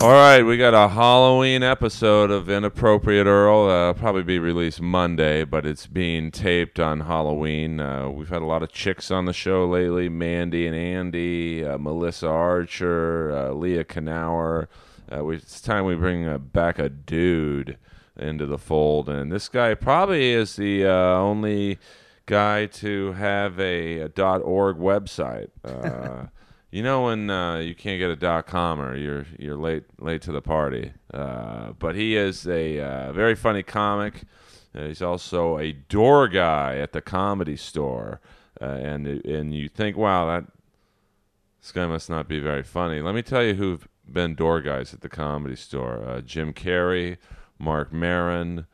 All right, we got a Halloween episode of Inappropriate Earl. Uh, probably be released Monday, but it's being taped on Halloween. Uh, we've had a lot of chicks on the show lately: Mandy and Andy, uh, Melissa Archer, uh, Leah Knauer. Uh, we, it's time we bring uh, back a dude into the fold, and this guy probably is the only guy to have a, a .org website. You know when uh, you can't get a dot com or you're you're late late to the party. Uh, but he is a uh, very funny comic. Uh, he's also a door guy at the comedy store, uh, and and you think, wow, that this guy must not be very funny. Let me tell you who've been door guys at the comedy store: uh, Jim Carrey, Marc Maron,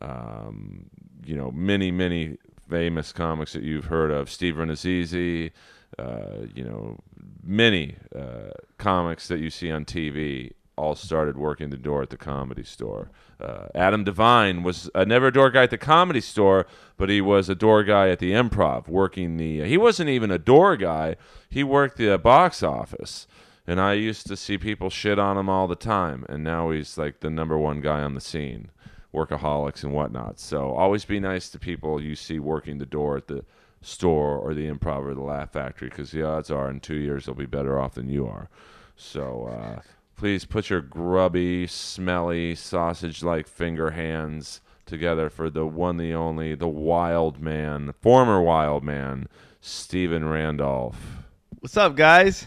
um, you know, many many famous comics that you've heard of, Stephen Azizi. Uh, you know, many uh, comics that you see on TV all started working the door at the comedy store. Uh, Adam DeVine was uh, never a door guy at the comedy store, but he was a door guy at the Improv, working the. he wasn't even a door guy; he worked the box office. And I used to see people shit on him all the time, and now he's like the number one guy on the scene, workaholics and whatnot. So always be nice to people you see working the door at the store or the improv or the laugh factory because the odds are in two years they'll be better off than you are so uh, please put your grubby smelly sausage like finger hands together for the one the only the wild man former wild man stephen randolph What's up, guys?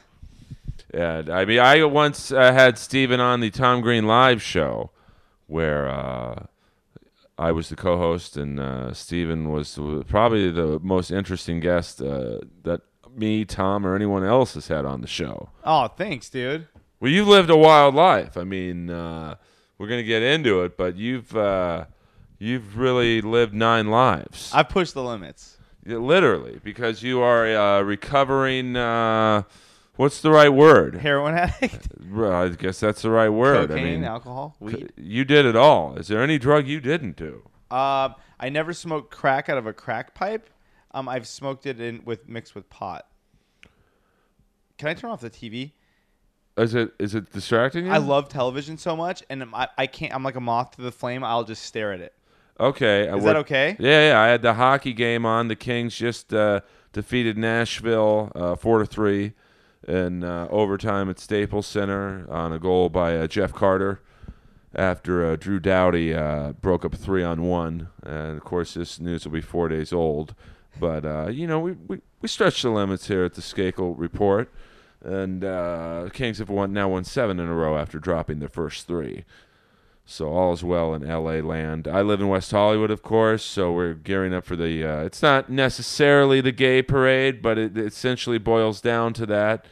yeah i mean i once uh, had stephen on the tom green live show where uh, I was the co-host, and uh, Steven was probably the most interesting guest uh, that me, Tom, or anyone else has had on the show. Oh, thanks, dude. Well, you've lived a wild life. I mean, uh, we're gonna get into it, but you've uh, you've really lived nine lives, I've pushed the limits. Yeah, literally, because you are a recovering. What's the right word? Heroin addict, Well, I guess that's the right word. cocaine, I mean, alcohol, weed. you did it all. Is there any drug you didn't do? Uh, I never smoked crack out of a crack pipe. Um, I've smoked it in with mixed with pot. Can I turn off the TV? Is it is it distracting you? I love television so much, and I, I can't. I'm like a moth to the flame. I'll just stare at it. Okay. Is that okay? Yeah, yeah. I had the hockey game on. The Kings just uh, defeated Nashville uh, four to three in uh, overtime at Staples Center on a goal by uh, Jeff Carter after uh, Drew Doughty uh, broke up three on one. And of course, this news will be four days old. But uh, you know, we, we we stretched the limits here at the Skakel Report, and Kings have won now won seven in a row after dropping their first three. So all is well in LA land. I live in West Hollywood, of course, so we're gearing up for the. Uh, it's not necessarily the gay parade, but it essentially boils down to that.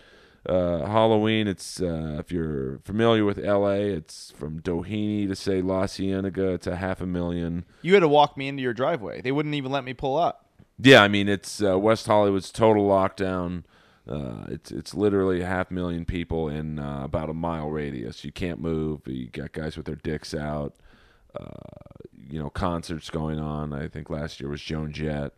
Uh, Halloween. It's uh, if you're familiar with LA, it's from Doheny to say La Cienega. It's a half a million. You had to walk me into your driveway. They wouldn't even let me pull up. Yeah, I mean it's uh, West Hollywood's total lockdown. Uh, it's it's literally a half million people in uh, about a mile radius. You can't move. You got guys with their dicks out. Uh, you know, concerts going on. I think last year was Joan Jett.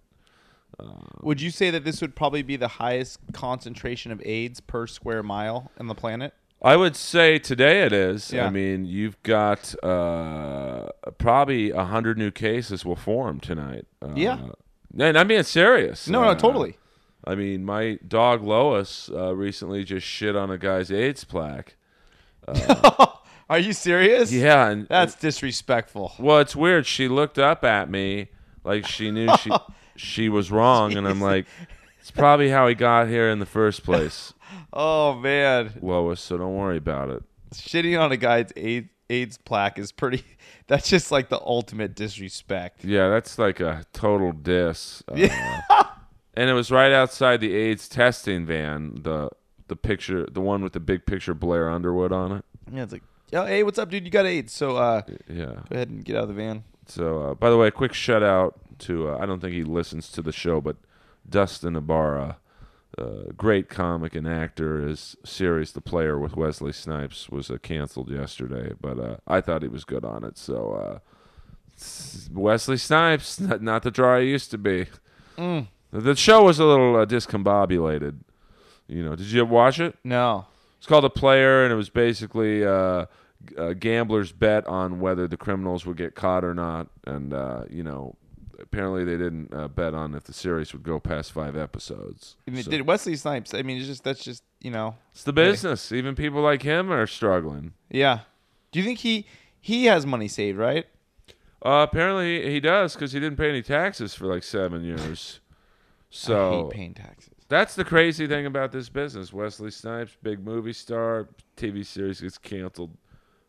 Would you say that this would probably be the highest concentration of AIDS per square mile on the planet? I would say today it is. Yeah. I mean, you've got uh, probably a hundred new cases will form tonight. Uh, Yeah. and I'm being serious. No, Uh, no, totally. I mean, my dog Lois uh, recently just shit on a guy's AIDS plaque. Are you serious? Yeah, and That's disrespectful. well, it's weird. She looked up at me like she knew she she was wrong, and I'm like, it's probably how he got here in the first place, Oh man, Lois. So don't worry about it. shitting on a guy's AIDS, AIDS plaque is pretty. That's just like the ultimate disrespect. Yeah, that's like a total diss. Uh, and it was right outside the AIDS testing van. The the picture, the one with the big picture Blair Underwood on it. Yeah, it's like, yo, hey, what's up, dude? You got AIDS, so uh, Yeah. go ahead and get out of the van. So, uh, by the way, a quick shout out to uh, I don't think he listens to the show, but Dustin Ybarra, uh, great comic and actor. His series, The Player with Wesley Snipes, was uh, canceled yesterday, but uh, I thought he was good on it. So, uh, Wesley Snipes, not, not the draw he used to be. The show was a little uh, discombobulated. You know, did you watch it? No, It's called a player, and it was basically uh, a gambler's bet on whether the criminals would get caught or not. And uh, you know, apparently they didn't uh, bet on if the series would go past five episodes. I mean, So- Did Wesley Snipes? I mean, it's just that's just you know, it's the business. Even people like him are struggling. yeah. Do you think he he has money saved? Right? Uh, apparently he does because he didn't pay any taxes for like seven years. So paying taxes. That's the crazy thing about this business. Wesley Snipes, big movie star, TV series gets canceled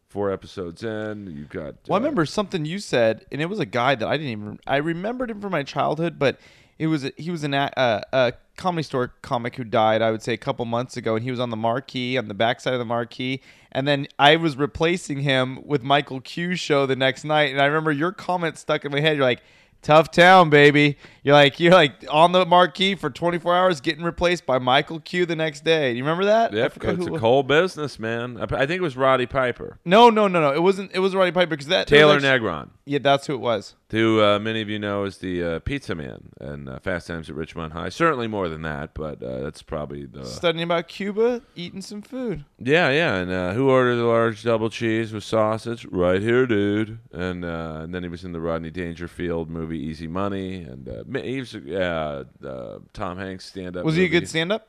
four episodes in. You've got. Well, I uh, remember something you said, and it was a guy that I didn't even. I remembered him from my childhood, but it was a, he was an a, a, a comedy store comic who died. I would say a couple months ago, and he was on the marquee on the backside of the marquee. And then I was replacing him with Michael Q's show the next night, and I remember your comment stuck in my head. You're like. Tough town, baby. You're like you're like on the marquee for 24 hours, getting replaced by Michael Q the next day. Do you remember that? Yep, it's who- a cold business, man. I I think it was Roddy Piper, no, no, no, no. It wasn't. It was Roddy Piper because that Taylor actually- Negron, Yeah, that's who it was. who uh, many of you know is the uh, pizza man and uh, Fast Times at Ridgemont High. Certainly more than that, but uh, that's probably the. Studying about Cuba, eating some food. Yeah, yeah, and uh, who ordered the large double cheese with sausage? Right here, dude. And uh, and then he was in the Rodney Dangerfield movie Easy Money, and was uh, uh, Tom Hanks stand up. Was he a good stand-up?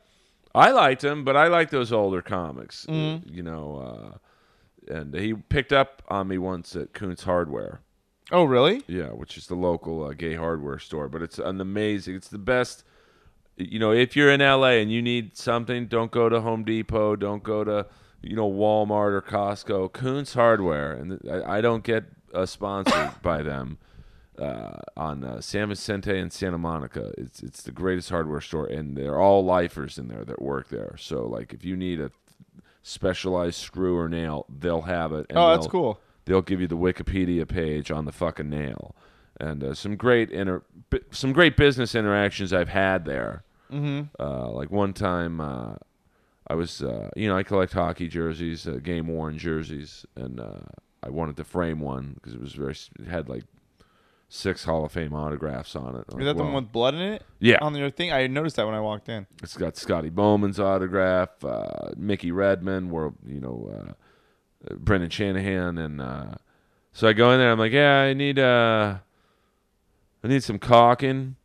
I liked him, but I like those older comics. uh, Mm-hmm. You know, uh, and he picked up on me once at Koontz Hardware. Oh, really? Yeah, which is the local uh, gay hardware store. But it's an amazing. It's the best. You know, if you're in LA and you need something, don't go to Home Depot. Don't go to you know Walmart or Costco. Koontz Hardware, and I, I don't get uh, sponsored by them. Uh, on uh, San Vicente and Santa Monica, it's it's the greatest hardware store, and they're all lifers in there that work there. So, like, if you need a specialized screw or nail, they'll have it. And Oh, that's cool. they'll give you the Wikipedia page on the fucking nail, and uh, some great inter- bi- some great business interactions I've had there. Mm-hmm. Uh, like one time, uh, I was uh, you know I collect hockey jerseys, uh, game worn jerseys, and uh, I wanted to frame one because it was very it had like six Hall of Fame autographs on it. I'm Is like, that the well, one with blood in it? Yeah, On your thing, I noticed that when I walked in. it's got Scotty Bowman's autograph, uh, Mickey Redmond, where you know uh, Brendan Shanahan, and uh, so I go in there. I'm like, yeah, I need uh, I need some caulking,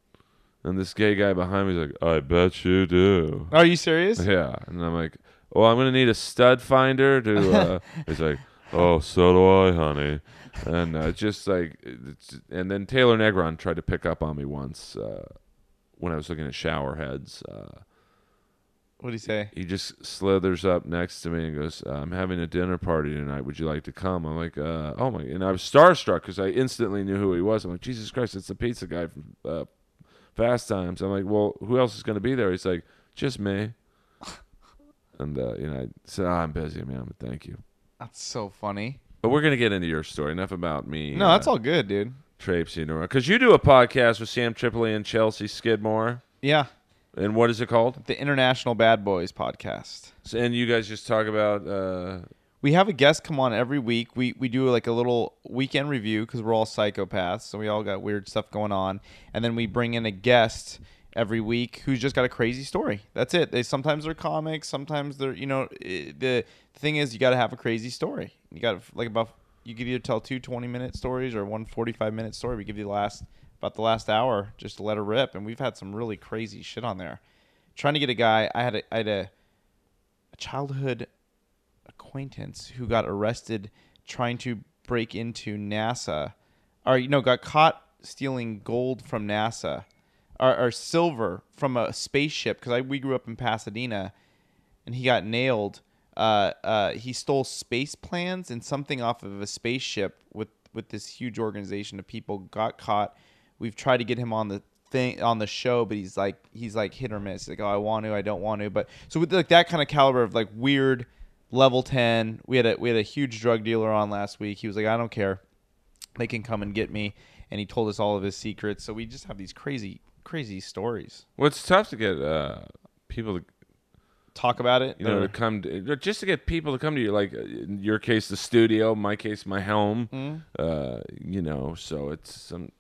and this gay guy behind me is like, I bet you do. Are you serious? Yeah, and I'm like, well, I'm gonna need a stud finder to. Uh, he's like, oh, so do I, honey. And uh, just like, and then Taylor Negron tried to pick up on me once uh, when I was looking at shower heads. Uh, What do you say? he just slithers up next to me and goes, uh, "I'm having a dinner party tonight. Would you like to come?" I'm like, uh, "Oh my!" And I was starstruck because I instantly knew who he was. I'm like, "Jesus Christ, it's the pizza guy from uh, Fast Times." I'm like, "Well, who else is going to be there?" He's like, "Just me." and uh, you know, I said, oh, "I'm busy, man, but thank you." That's so funny. But we're gonna get into your story. Enough about me. No, that's all good, dude. Traipsing around because you do a podcast with Sam Tripoli and Chelsea Skidmore. Yeah, And what is it called? the International Bad Boys podcast. So- And you guys just talk about uh, We have a guest come on every week. We we do like a little weekend review because we're all psychopaths, so we all got weird stuff going on. And then we bring in a guest every week who's just got a crazy story. That's it. They sometimes they're comics, sometimes they're you know i- the thing is you got to have a crazy story. You got like about you could either tell two 20 minute stories or one 45 minute story. We give you the last about the last hour just to let her rip, and we've had some really crazy shit on there. Trying to get a guy, I had a, I had a, a childhood acquaintance who got arrested trying to break into NASA, or you know, got caught stealing gold from NASA, or, or silver from a spaceship. Because I we grew up in Pasadena, and he got nailed. Uh, uh, he stole space plans and something off of a spaceship with with this huge organization of people. Got caught. We've tried to get him on the thing on the show, but he's like he's like hit or miss. He's like, oh, I want to, I don't want to. But so with like that kind of caliber of like weird level ten, we had a we had a huge drug dealer on last week. He was like, I don't care, they can come and get me, and he told us all of his secrets. So we just have these crazy crazy stories. well, it's tough to get uh, people to Talk about it. you know Or- to come to, just to get people to come to you like uh, in your case the studio my case my home Mhm. uh you know so it's some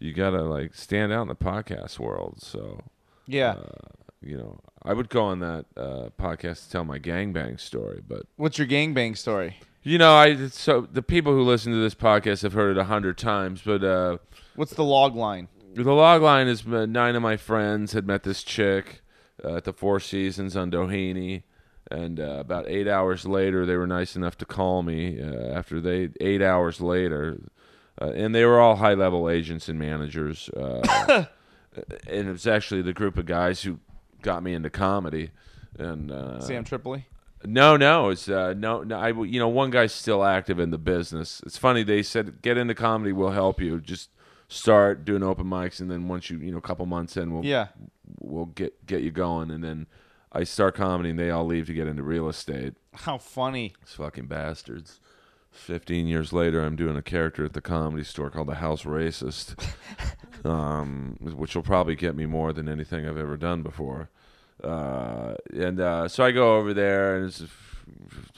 you gotta like stand out in the podcast world so yeah. uh, you know I would go on that uh, podcast to tell my gangbang story, but What's your gangbang story? you know, I so the people who listen to this podcast have heard it a hundred times, but uh, What's the log line? The log line is uh, nine of my friends had met this chick uh, at the Four Seasons on Doheny, and uh, about eight hours later, they were nice enough to call me. Uh, after they eight hours later, uh, and they were all high level agents and managers, uh, and it was actually the group of guys who got me into comedy. And uh, Sam Tripoli. no, no, it's uh, no, no. I, you know, one guy's still active in the business. It's funny they said get into comedy, we'll help you. Just start doing open mics, and then once you, you know, a couple months in, we'll Yeah. we'll get get you going. And then I start comedy, and they all leave to get into real estate. How funny. These fucking bastards. Fifteen years later, I'm doing a character at the comedy store called the House Racist, um, which will probably get me more than anything I've ever done before. Uh, and uh, so I go over there, and it's a f- f-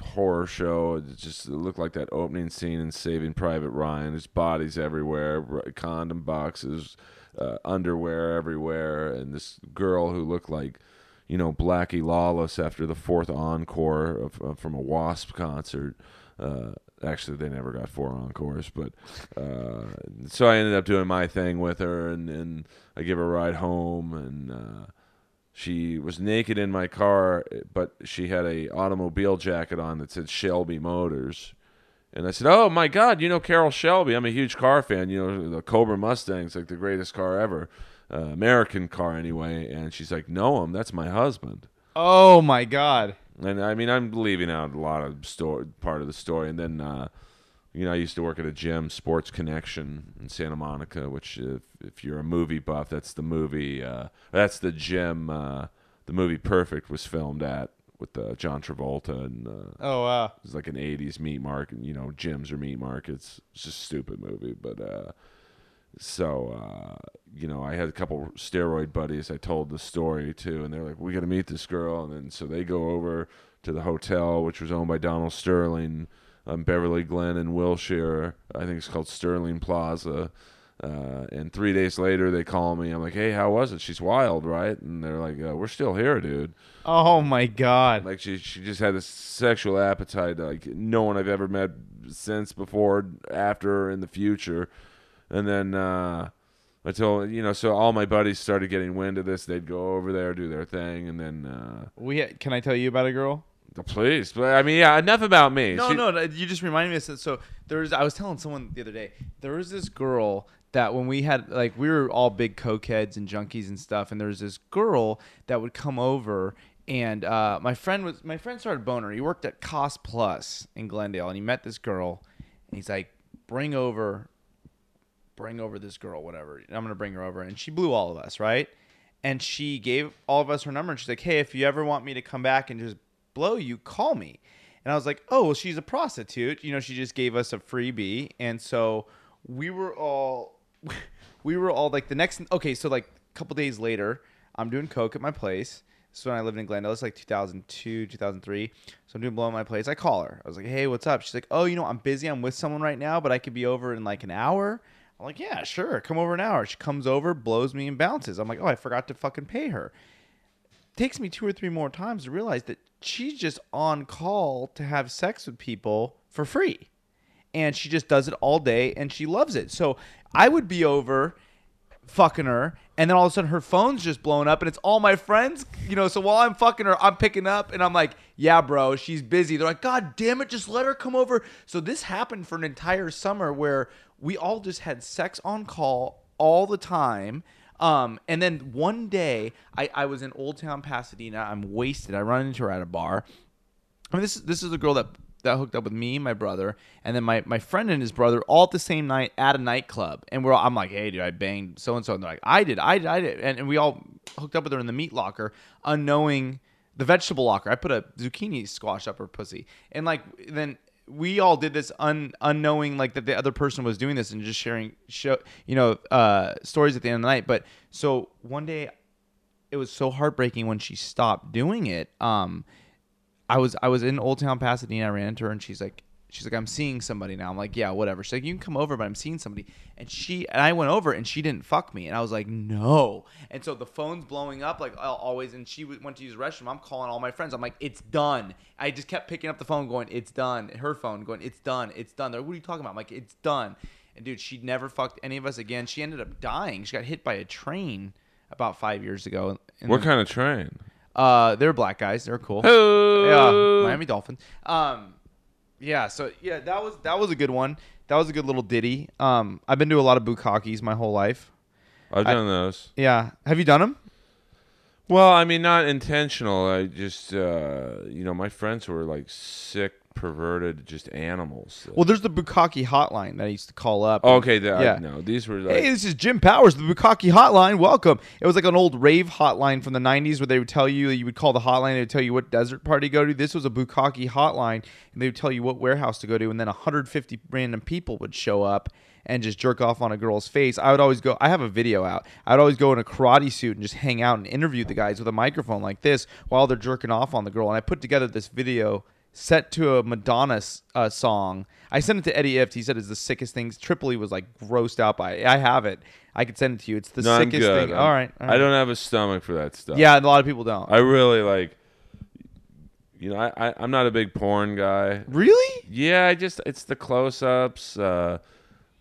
horror show. It just it looked like that opening scene in Saving Private Ryan. There's bodies everywhere, condom boxes, uh, underwear everywhere, and this girl who looked like you know, Blackie Lawless after the fourth encore of, of, from a Wasp concert. Uh, actually, they never got four encores, but uh, so I ended up doing my thing with her, and, and I give her a ride home, and uh, she was naked in my car, but she had a automobile jacket on that said Shelby Motors. And I said, "Oh my God, you know Carroll Shelby? I'm a huge car fan. You know the Cobra Mustang's like the greatest car ever, uh, American car anyway." And she's like, "No, him. That's my husband." Oh my god. And I mean, I'm leaving out a lot of story, part of the story. And then, uh, you know, I used to work at a gym, Sports Connection in Santa Monica, which, if, if you're a movie buff, that's the movie, uh, that's the gym. Uh, the movie Perfect was filmed at with uh, John Travolta, and uh, Oh wow. it was like an '80s meat market. You know, gyms or meat markets. It's just a stupid movie, but. Uh, so uh, you know, I had a couple steroid buddies. I told the story to, and they're like, "We got to meet this girl." And then so they go over to the hotel, which was owned by Donald Sterling, um, Beverly Glen in Wilshire. I think it's called Sterling Plaza. Uh, and three days later, they call me. I'm like, "Hey, how was it? She's wild, right?" And they're like, uh, "We're still here, dude." Oh my god. Like she, she just had this sexual appetite like no one I've ever met since before, after, in the future. And then uh, until you know, so all my buddies started getting wind of this. They'd go over there, do their thing, and then uh, We can I tell you about a girl? Please. But I mean, yeah, enough about me. No, She- no, you just reminded me of this. So there's, I was telling someone the other day, there was this girl that when we had, like, we were all big cokeheads and junkies and stuff, and there was this girl that would come over, and uh, my friend was, my friend started boner. He worked at Cost Plus in Glendale, and he met this girl, and he's like, bring over, bring over this girl, whatever. I'm gonna bring her over, and she blew all of us, right? And she gave all of us her number, and she's like, hey, if you ever want me to come back and just blow you, call me. And I was like, oh, well, she's a prostitute. You know, she just gave us a freebie. And so we were all, we were all like the next, okay, so like a couple days later, I'm doing Coke at my place. This is when I lived in Glendale. It's like 2002, 2003. So I'm doing blow at my place. I call her. I was like, hey, what's up? She's like, oh, you know, I'm busy. I'm with someone right now, but I could be over in like an hour. I'm like, yeah, sure. Come over an hour. She comes over, blows me, and bounces. I'm like, oh, I forgot to fucking pay her takes me two or three more times to realize that she's just on call to have sex with people for free. And she just does it all day and she loves it. So I would be over fucking her and then all of a sudden her phone's just blown up and it's all my friends you know so while i'm fucking her i'm picking up and i'm like yeah bro she's busy they're like god damn it just let her come over so this happened for an entire summer where we all just had sex on call all the time um, and then one day I, I was in old town pasadena i'm wasted i run into her at a bar I mean, this is this is a girl that that hooked up with me, my brother, and then my, my friend and his brother all at the same night at a nightclub. And we're all, I'm like, hey, dude, I banged so and so. And they're like, I did, I did, I did. And, and we all hooked up with her in the meat locker, unknowing the vegetable locker. I put a zucchini squash up her pussy. And like, then we all did this un, unknowing like that the other person was doing this and just sharing show you know uh stories at the end of the night but so one day it was so heartbreaking when she stopped doing it um I was I was in Old Town Pasadena. I ran into her and she's like, She's like, I'm seeing somebody now. I'm like, yeah, whatever. She's like, you can come over, but I'm seeing somebody. And she and I went over, and she didn't fuck me. And I was like, no. And so the phone's blowing up like al- always. And she went to use the restroom. I'm calling all my friends. I'm like, it's done. I just kept picking up the phone, going, it's done. Her phone going, it's done. It's done. They're like, what are you talking about? I'm like, it's done. And dude, she never fucked any of us again. She ended up dying. She got hit by a train about five years ago. What then- kind of train? Uh, they're black guys. They're cool. Oh, Yeah, Miami Dolphins. Um, yeah. So yeah, that was that was a good one. That was a good little ditty. Um, I've been to a lot of bukakis my whole life. I've I- done those. Yeah. Have you done them? Well, I mean, not intentional. I just, uh, you know, my friends were like sick, perverted, just animals. Well, there's the bukaki hotline that I used to call up. Oh, okay, the, Yeah. I, no, these were like, Hey, this is Jim Powers, the Bukaki Hotline. Welcome. It was like an old rave hotline from the 90s where they would tell you, you would call the hotline, they would tell you what desert party to go to. This was a Bukaki hotline, and they would tell you what warehouse to go to, and then 150 random people would show up and just jerk off on a girl's face. I would always go, I have a video out. I would always go in a karate suit and just hang out and interview the guys with a microphone like this while they're jerking off on the girl. And I put together this video set to a Madonna uh, song. I sent it to Eddie Ifft. He said it's the sickest thing. Tripoli was like grossed out by it. I have it. I could send it to you. It's the no, sickest thing. I'm- all right. I don't have a stomach for that stuff. Yeah, a lot of people don't. I really like, you know, I, I I'm not a big porn guy. really? Yeah, I just it's the close-ups. Uh,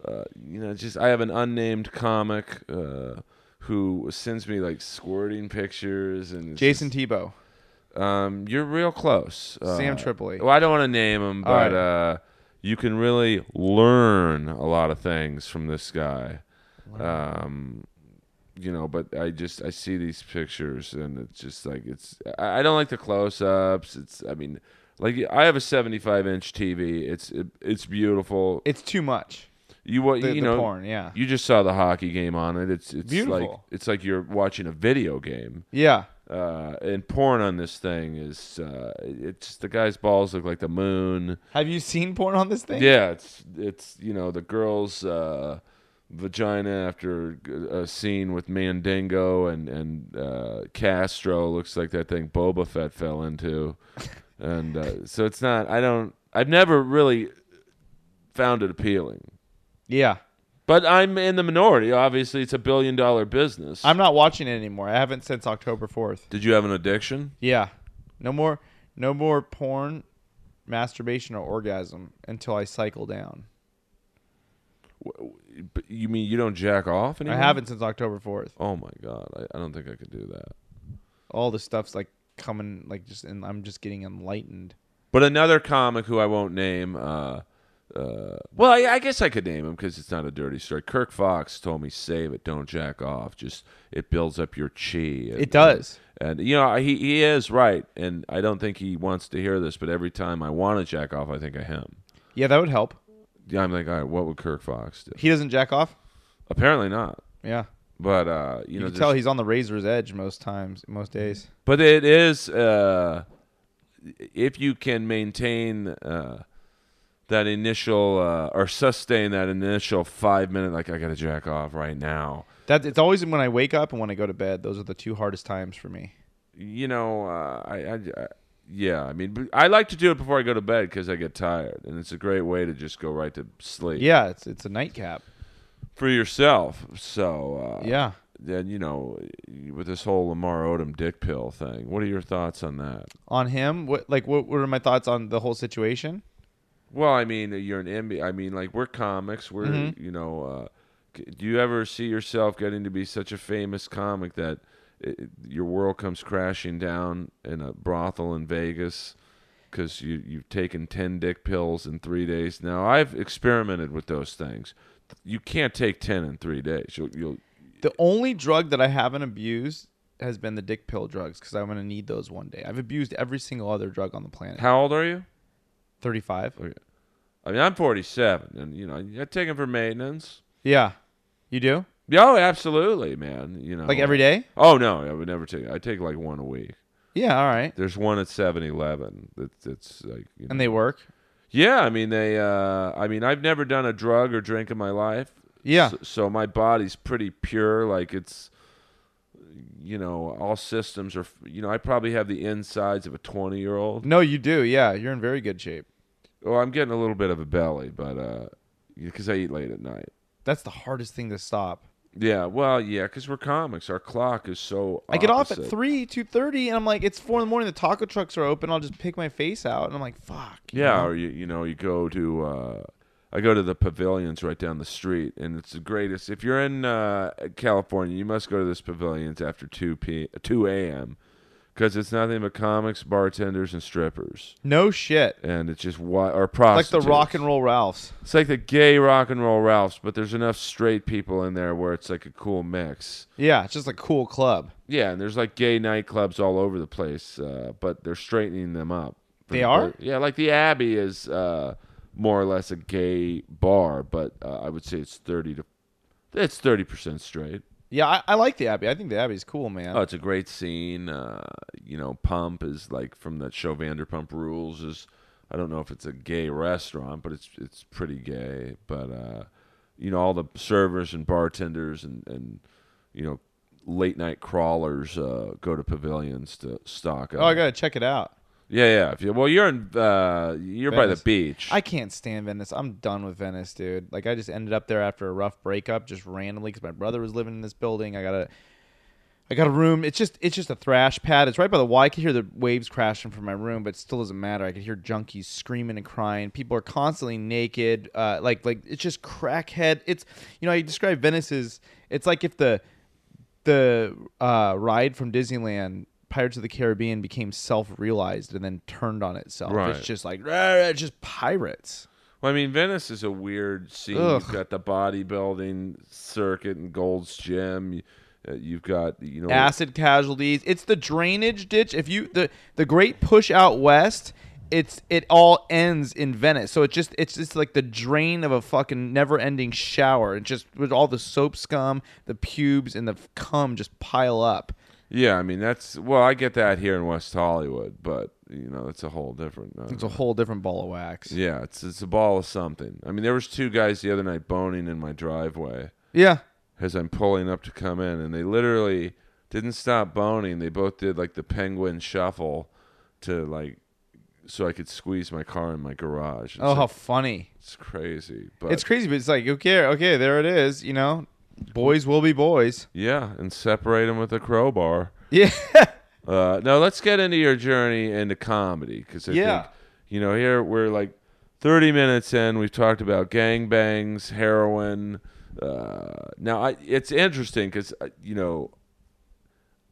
uh, you know, just I have an unnamed comic uh, who sends me like squirting pictures and Jason just- Tebow. Um, you're real close. Uh, Sam Tripoli. Well, I don't want to name him, All but right. uh, you can really learn a lot of things from this guy. Um, you know, but I just I see these pictures and it's just like it's I, I don't like the close-ups. It's I mean, like I have a 75 inch TV. It's it, it's beautiful. It's too much. You what you the know porn, yeah. you just saw the hockey game on it. It's it's like it's like you're watching a video game. Yeah. Uh, and porn on this thing is uh, it's the guy's balls look like the moon. Have you seen porn on this thing? Yeah, it's it's you know the girl's uh, vagina after a scene with Mandingo and and uh, Castro looks like that thing Boba Fett fell into, and uh, so it's not. I don't. I've never really found it appealing, Yeah. But I'm in the minority. Obviously, it's a billion dollar business. I'm not watching it anymore. I haven't since October 4th. Did you have an addiction? Yeah. No more no more porn, masturbation or orgasm until I cycle down. But You mean you don't jack off anymore? I haven't since October 4th. Oh my god, I, I don't think I could do that. All the stuff's like coming like just and I'm just getting enlightened. But another comic who I won't name. Uh, uh, well, I, I guess I could name him because it's not a dirty story. Kirk Fox told me, "Save it, don't jack off. Just it builds up your chi." And, It does. And, you know he he is right, and I don't think he wants to hear this. But every time I want to jack off, I think of him. Yeah, that would help. Yeah, I'm like, all right, what would Kirk Fox do? He doesn't jack off? Apparently not. Yeah. But uh, you, You, know, can tell he's on the razor's edge most times, most days. But it is uh, if you can maintain uh, that initial uh, or sustain that initial five minute, like I got to jack off right now. That it's always when I wake up and when I go to bed. Those are the two hardest times for me. You know, uh, I, I, I, yeah, I mean, I like to do it before I go to bed because I get tired, and it's a great way to just go right to sleep. Yeah, it's it's a nightcap. for yourself. So uh, Yeah. Then you know, with this whole Lamar Odom dick pill thing, what are your thoughts on that? On him, what like what were my thoughts on the whole situation? Well, I mean, you're an NBA. I mean, like we're comics. We're Mhm. you know. Uh, do you ever see yourself getting to be such a famous comic that it, your world comes crashing down in a brothel in Vegas because you you've taken ten dick pills in three days? Now I've experimented with those things. You can't take ten in three days. You'll, you'll The only drug that I haven't abused has been the dick pill drugs because I'm gonna need those one day. I've abused every single other drug on the planet. how old are you? Thirty-five. I mean, I'm 47, and you know, I take them for maintenance. Yeah, you do Yeah, Oh, absolutely, man. You know, like every day. Oh no, I would never take. I take like one a week. Yeah, all right. There's one at 7-Eleven. That's like you know. And they work. yeah. I mean they. Uh, I mean I've never done a drug or drink in my life. Yeah. So, so my body's pretty pure. Like it's. You know, all systems are. You know, I probably have the insides of a 20 year old. No, you do. Yeah, you're in very good shape. Well, I'm getting a little bit of a belly, but uh, because I eat late at night. That's the hardest thing to stop. Yeah, well, yeah, because we're comics. Our clock is so. I get off at opposite. three, two thirty, and I'm like, it's four in the morning. The taco trucks are open. I'll just pick my face out, and I'm like, fuck. Yeah, know? or you you know you go to uh, I go to the pavilions right down the street, and it's the greatest. If you're in uh, California, you must go to this pavilions after two p two a.m. because it's nothing but comics, bartenders, and strippers, no shit. and it's just wi- or prostitutes. Like the rock and roll Ralphs. It's like the gay rock and roll Ralphs, but there's enough straight people in there where it's like a cool mix. Yeah, it's just a cool club. Yeah, and there's like gay nightclubs all over the place, uh, but they're straightening them up. They are? Yeah, like the Abbey is uh, more or less a gay bar, but uh, I would say it's thirty to it's thirty percent straight. Yeah, I, I like the Abbey. I think the Abbey's cool, man. Oh, it's a great scene. Uh, you know, Pump is like from that show Vanderpump Rules. Is I don't know if it's a gay restaurant, but it's it's pretty gay. But uh, you know, all the servers and bartenders and and you know late night crawlers uh, go to pavilions to stock up. oh, I gotta check it out. Yeah, yeah. If you, well, you're in uh, you're by the Venice. beach. I can't stand Venice. I'm done with Venice, dude. Like I just ended up there after a rough breakup, just randomly because my brother was living in this building. I got a, I got a room. It's just it's just a thrash pad. It's right by the wall. I could hear the waves crashing from my room, but it still doesn't matter. I could hear junkies screaming and crying. People are constantly naked. Uh, like like it's just crackhead. It's you know I describe Venice as it's like if the the uh, ride from Disneyland. Pirates of the Caribbean became self-realized and then turned on itself. Right. It's just like "Rah, rah," just pirates. Well, I mean, Venice is a weird scene. Ugh. You've got the bodybuilding circuit and Gold's Gym. You, uh, you've got you know acid casualties. It's the drainage ditch. If you the the great push out west, it's it all ends in Venice. So it just it's just like the drain of a fucking never ending shower. It just with all the soap scum, the pubes, and the cum just pile up. Yeah, I mean that's well, I get that here in West Hollywood, but you know it's a whole different. Uh, It's a whole different ball of wax. yeah, it's it's a ball of something. I mean, there was two guys the other night boning in my driveway Yeah. as I'm pulling up to come in, and they literally didn't stop boning. They both did like the penguin shuffle to like so I could squeeze my car in my garage. It's, Oh, how funny. it's crazy, but It's crazy, but it's like okay, okay, there it is. You know, boys will be boys. yeah, and separate them with a crowbar. Yeah. Uh, now let's get into your journey into comedy because I Yeah. think you know here we're like 30 minutes in. We've talked about gangbangs, heroin. Uh, now I, it's interesting because you know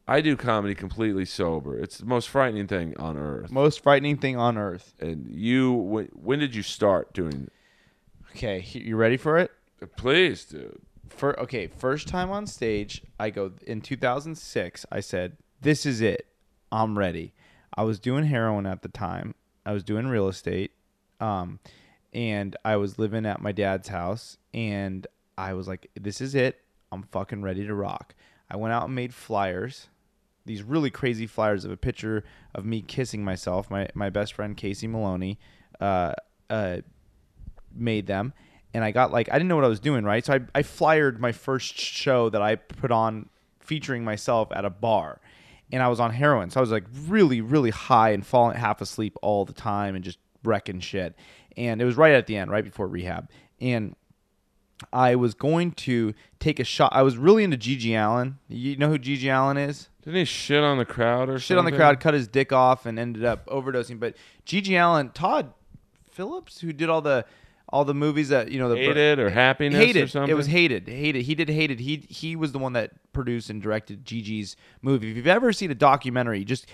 I do comedy completely sober. It's the most frightening thing on earth. Most frightening thing on earth. And you, when, when did you start doing? Okay, you ready for it? Please, dude. For okay, first time on stage, I go in 2006. I said, "This is it. I'm ready." I was doing heroin at the time. I was doing real estate, um, and I was living at my dad's house. And I was like, "This is it. I'm fucking ready to rock." I went out and made flyers, these really crazy flyers of a picture of me kissing myself. My my best friend Casey Maloney, uh, uh, made them and I got like I didn't know what I was doing, right? So I I flyered my first show that I put on featuring myself at a bar. And I was on heroin. So I was like really, really high and falling half asleep all the time and just wrecking shit. And it was right at the end, right before rehab. And I was going to take a shot. I was really into Gigi Allen. You know who Gigi Allen is? Didn't he shit on the crowd or shit on the crowd, cut his dick off, and ended up overdosing. But Gigi Allen, Todd Phillips, who did all the all the movies that you know the Hated or happiness hated. or something? It was hated. Hated. He did hated. He he was the one that produced and directed Gigi's movie. If you've ever seen a documentary, just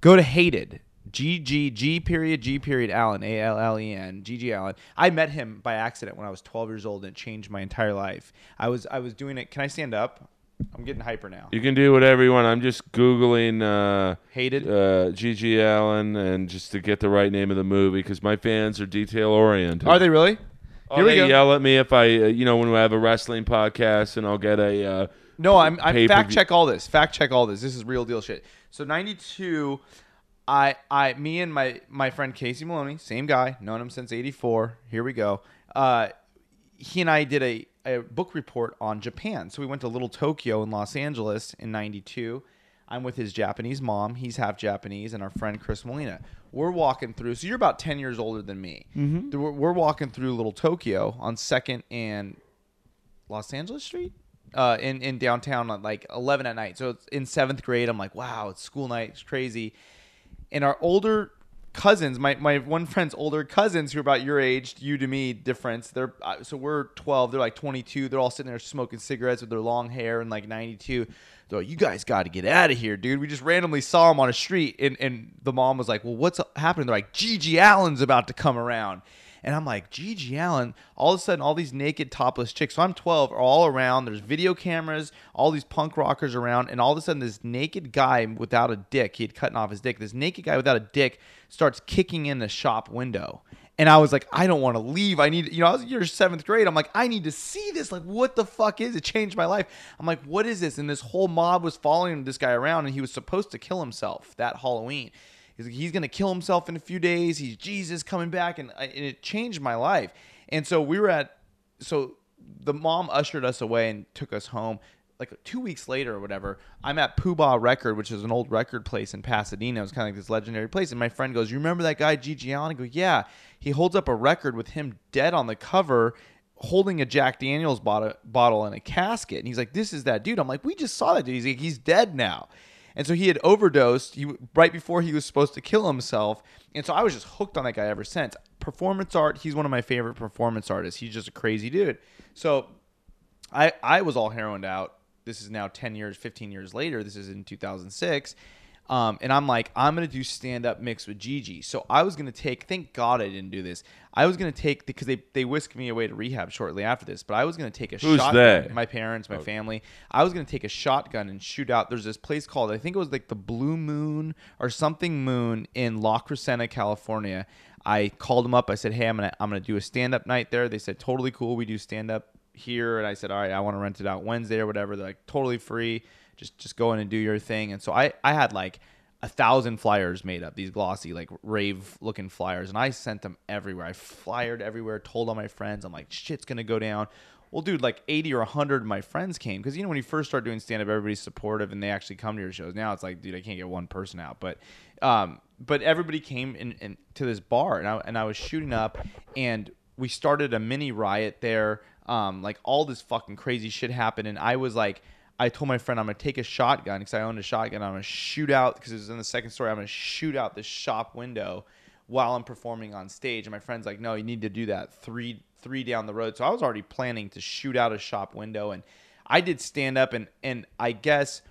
go to hated. G G G period G period Allen A L L E N G G Allen. I met him by accident when I was 12 years old and it changed my entire life. I was I was doing it. Can I stand up? I'm getting hyper now. You can do whatever you want. I'm just googling uh, Hated. uh, Gigi Allen and just to get the right name of the movie because my fans are detail oriented. Are they really? Oh, Here we they go. yell at me if I, uh, you know, when we have a wrestling podcast and I'll get a. Uh, No, I'm, I'm fact check all this. Fact check all this. This is real deal shit. So 92, I I me and my my friend Casey Maloney, same guy, known him since 84. Here we go. Uh, he and I did a, a book report on Japan. So we went to Little Tokyo in Los Angeles in 92. I'm with his Japanese mom. He's half Japanese, and our friend Chris Molina. We're walking through. So you're about 10 years older than me. Mm-hmm. We're, we're walking through Little Tokyo on Second and Los Angeles Street. Uh, in in downtown at like 11 at night. So it's in seventh grade. I'm like, wow, it's school night. It's crazy. And our older cousins, my, my one friend's older cousins who are about your age, you to me difference. They're uh, so we're 12. They're like 22. They're all sitting there smoking cigarettes with their long hair and like 92. They're like, you guys got to get out of here, dude. We just randomly saw him on a street, and and the mom was like, well, what's happening? They're like, Gigi Allen's about to come around. And I'm like, Gigi Allen, all of a sudden, all these naked, topless chicks. So I'm 12, are all around. There's video cameras, all these punk rockers around. And all of a sudden, this naked guy without a dick, he had cut off his dick. This naked guy without a dick starts kicking in the shop window. And I was like, I don't want to leave. I need, you know, I was in your seventh grade. I'm like, I need to see this. Like, what the fuck is it? Changed my life. I'm like, what is this? And this whole mob was following this guy around, and he was supposed to kill himself that Halloween. He's like, he's gonna kill himself in a few days. He's Jesus coming back, and, uh, and it changed my life. And so we were at, so the mom ushered us away and took us home. Like two weeks later or whatever, I'm at Poobah Record, which is an old record place in Pasadena. It was kind of like this legendary place. And my friend goes, "You remember that guy Gigi Allen?" I go, "Yeah." He holds up a record with him dead on the cover, holding a Jack Daniels bottle, bottle in a casket. And he's like, "This is that dude." I'm like, "We just saw that dude. He's like, he's dead now." And so he had overdosed he, right before he was supposed to kill himself. And so I was just hooked on that guy ever since. Performance art, he's one of my favorite performance artists. He's just a crazy dude. So I I was all heroined out. This is now 10 years, 15 years later. This is in 2006. Um, and I'm like, I'm gonna do stand up mix with Gigi. So I was gonna take. Thank God I didn't do this. I was gonna take because they they whisked me away to rehab shortly after this. But I was gonna take a Who's shotgun. they? My parents, my family. I was gonna take a shotgun and shoot out. There's this place called I think it was like the Blue Moon or something Moon in La Crescenta, California. I called them up. I said, Hey, I'm gonna I'm gonna do a stand up night there. They said totally cool. We do stand up here. And I said, All right, I want to rent it out Wednesday or whatever. They're like totally free. Just just go in and do your thing. And so I I had like a thousand flyers made up, these glossy, like rave looking flyers, and I sent them everywhere. I flyered everywhere, told all my friends, I'm like, shit's gonna go down. Well, dude, like 80 or 100 of my friends came because you know when you first start doing stand up, everybody's supportive and they actually come to your shows. Now it's like, dude, I can't get one person out, but um, but everybody came in, in to this bar and I and I was shooting up and we started a mini riot there. Um, like all this fucking crazy shit happened, and I was like. I told my friend I'm gonna take a shotgun because I owned a shotgun. I'm gonna shoot out because it was in the second story. I'm gonna shoot out this shop window while I'm performing on stage. And my friend's like, "No, you need to do that three three down the road." So I was already planning to shoot out a shop window, and I did stand up, and and I guess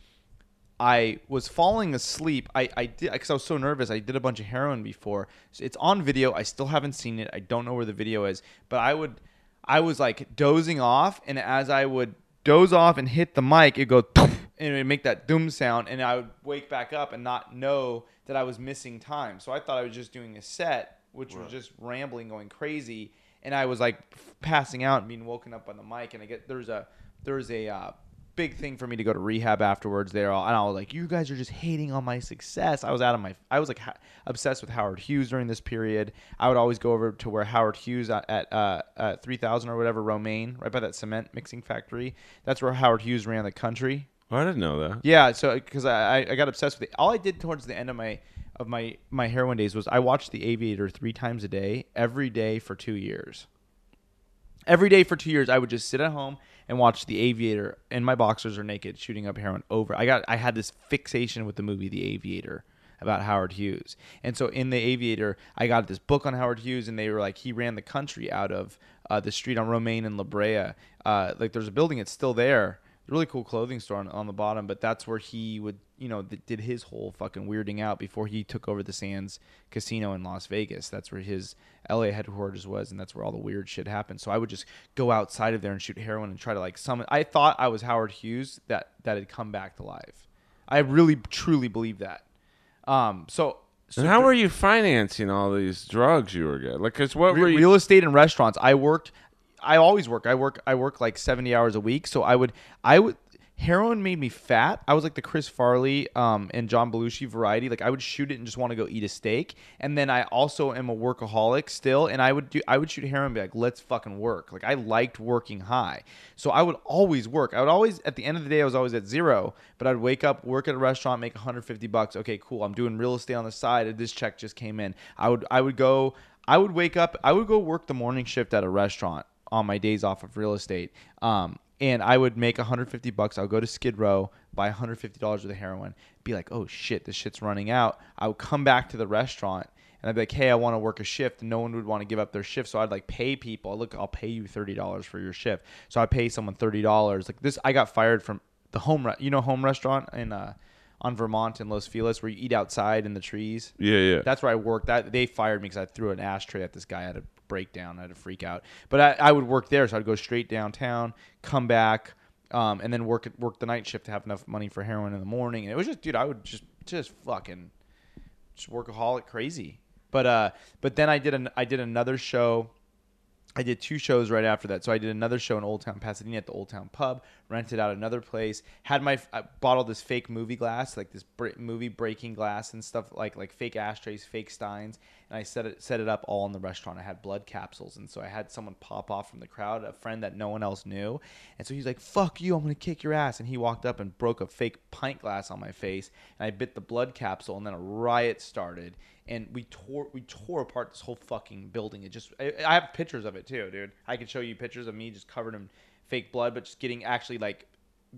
I was falling asleep. I, I did because I was so nervous. I did a bunch of heroin before. So it's on video. I still haven't seen it. I don't know where the video is, but I would, I was like dozing off, and as I would doze off and hit the mic, it go and it would make that doom sound, and I would wake back up and not know that I was missing time. So I thought I was just doing a set, which was just rambling, going crazy, and I was like passing out and being woken up on the mic. And I get there's a there's a uh, big thing for me to go to rehab afterwards. There, and I was like, "You guys are just hating on my success." I was out of my, I was like ha- obsessed with Howard Hughes during this period. I would always go over to where Howard Hughes at, at uh, uh, three thousand or whatever Romaine, right by that cement mixing factory. That's where Howard Hughes ran the country. Oh, I didn't know that. Yeah, so because I, I got obsessed with it. All I did towards the end of my of my my heroin days was I watched The Aviator three times a day, every day for two years. Every day for two years, I would just sit at home and watch The Aviator, and my boxers are naked, shooting up heroin over. I got I had this fixation with the movie The Aviator about Howard Hughes, and so in The Aviator, I got this book on Howard Hughes, and they were like he ran the country out of uh, the street on Romaine and La Brea. Uh, like there's a building, it's still there. Really cool clothing store on, on the bottom, but that's where he would, you know, th- did his whole fucking weirding out before he took over the Sands Casino in Las Vegas. That's where his LA headquarters was, and that's where all the weird shit happened. So I would just go outside of there and shoot heroin and try to like summon. I thought I was Howard Hughes that that had come back to life. I really truly believe that. Um, so. so And how were you financing all these drugs you were getting? Like, cause what were you? real estate and restaurants. I worked. I always work. I work. I work like seventy hours a week. So I would. I would. heroin made me fat. I was like the Chris Farley um, and John Belushi variety. Like I would shoot it and just want to go eat a steak. And then I also am a workaholic still, and I would do I would shoot heroin and be like, let's fucking work. Like I liked working high, so I would always work. I would always at the end of the day I was always at zero, but I'd wake up, work at a restaurant, make 150 bucks. Okay, cool. I'm doing real estate on the side. This check just came in. I would I would go. I would wake up. I would go work the morning shift at a restaurant on my days off of real estate. Um, and I would make 150 bucks. I would go to Skid Row, buy 150 dollars worth of heroin, be like, "Oh shit, this shit's running out." I would come back to the restaurant and I'd be like, "Hey, I want to work a shift." And no one would want to give up their shift, so I'd like pay people. Look, I'll pay you thirty dollars for your shift. So I pay someone thirty dollars. Like this, I got fired from the home, re- you know, home restaurant in uh, on Vermont in Los Feliz where you eat outside in the trees. Yeah, yeah. That's where I worked. That they fired me because I threw an ashtray at this guy. I had a breakdown. I had to freak out. But I, I would work there, so I'd go straight downtown, come back, um, and then work work the night shift to have enough money for heroin in the morning. And it was just, dude, I would just just fucking just workaholic crazy. But uh, but then I did an I did another show. I did two shows right after that. So I did another show in Old Town Pasadena at the Old Town Pub. Rented out another place. Had my I this fake movie glass, like this movie breaking glass and stuff, like like fake ashtrays, fake steins. And I set it set it up all in the restaurant. I had blood capsules, and so I had someone pop off from the crowd, a friend that no one else knew. And so he's like, "Fuck you! I'm gonna kick your ass!" And he walked up and broke a fake pint glass on my face, and I bit the blood capsule, and then a riot started and we tore we tore apart this whole fucking building. It just I, I have pictures of it too, dude. I could show you pictures of me just covered in fake blood, but just getting actually like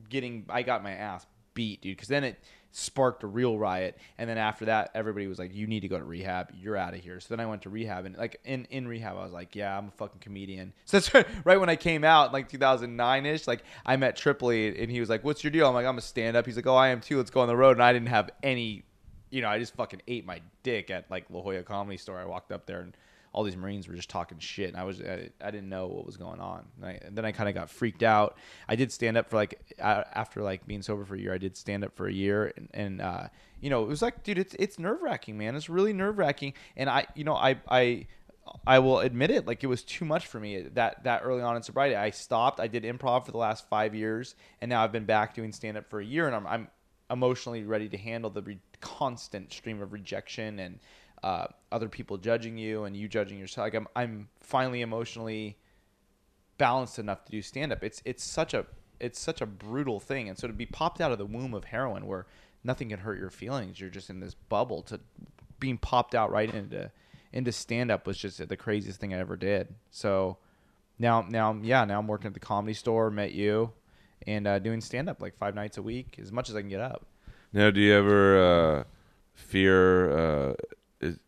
getting I got my ass beat, dude. Because then it sparked a real riot, and then after that, everybody was like, "You need to go to rehab. You're out of here." So then I went to rehab, and like in in rehab, I was like, "Yeah, I'm a fucking comedian." So that's right when I came out, like 2009 ish. Like I met Tripoli, and he was like, "What's your deal?" I'm like, "I'm a stand up." He's like, "Oh, I am too. Let's go on the road." And I didn't have any you know, I just fucking ate my dick at like La Jolla Comedy Store. I walked up there and all these Marines were just talking shit, and I was I, I didn't know what was going on. And, I, and then I kind of got freaked out. I did stand up for like after like being sober for a year. I did stand up for a year, and, and uh, you know, it was like, dude, it's it's nerve wracking, man. It's really nerve wracking, and I, you know, I I. I will admit it, like it was too much for me that that early on in sobriety. I stopped. I did improv for the last five years, and now I've been back doing stand up for a year, and I'm, I'm emotionally ready to handle the re- constant stream of rejection and uh, other people judging you and you judging yourself. Like I'm, I'm finally emotionally balanced enough to do stand up. It's it's such a it's such a brutal thing, and so to be popped out of the womb of heroin where nothing can hurt your feelings, you're just in this bubble. To being popped out right into into stand up was just the craziest thing I ever did. So now now yeah now I'm working at the comedy store. Met you and uh, doing stand up like five nights a week as much as I can get up. Now, do you ever uh, fear? Uh,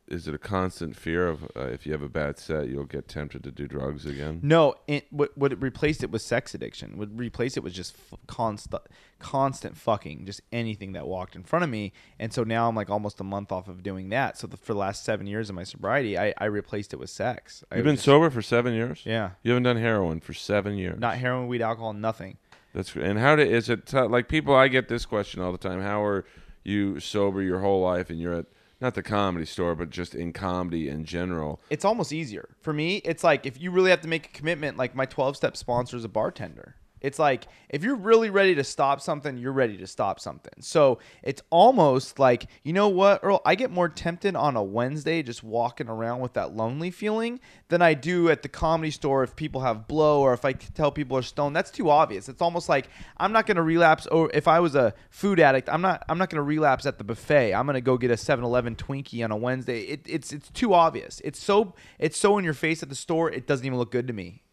is it a constant fear of uh, if you have a bad set, you'll get tempted to do drugs again? No, it, what what it replaced it was sex addiction. What replaced it was just f- constant constant fucking, just anything that walked in front of me. And so now I'm like almost a month off of doing that. So the, for the last seven years of my sobriety, I, I replaced it with sex. I You've been just- sober for seven years. Yeah, You haven't done heroin for seven years. not heroin, weed, alcohol, nothing. That's and how to, is it t- like people? I get this question all the time. How are you sober your whole life and you're at not the comedy store, but just in comedy in general? It's almost easier for me. It's like if you really have to make a commitment. Like my 12 step sponsor is a bartender. It's like if you're really ready to stop something, you're ready to stop something. So it's almost like, you know what, Earl? I get more tempted on a Wednesday just walking around with that lonely feeling than I do at the comedy store if people have blow or if I tell people are stoned. That's too obvious. It's almost like I'm not going to relapse. Or if I was a food addict, I'm not. I'm not going to relapse at the buffet. I'm going to go get a 7-Eleven Twinkie on a Wednesday. It, it's it's too obvious. It's so it's so in your face at the store. It doesn't even look good to me.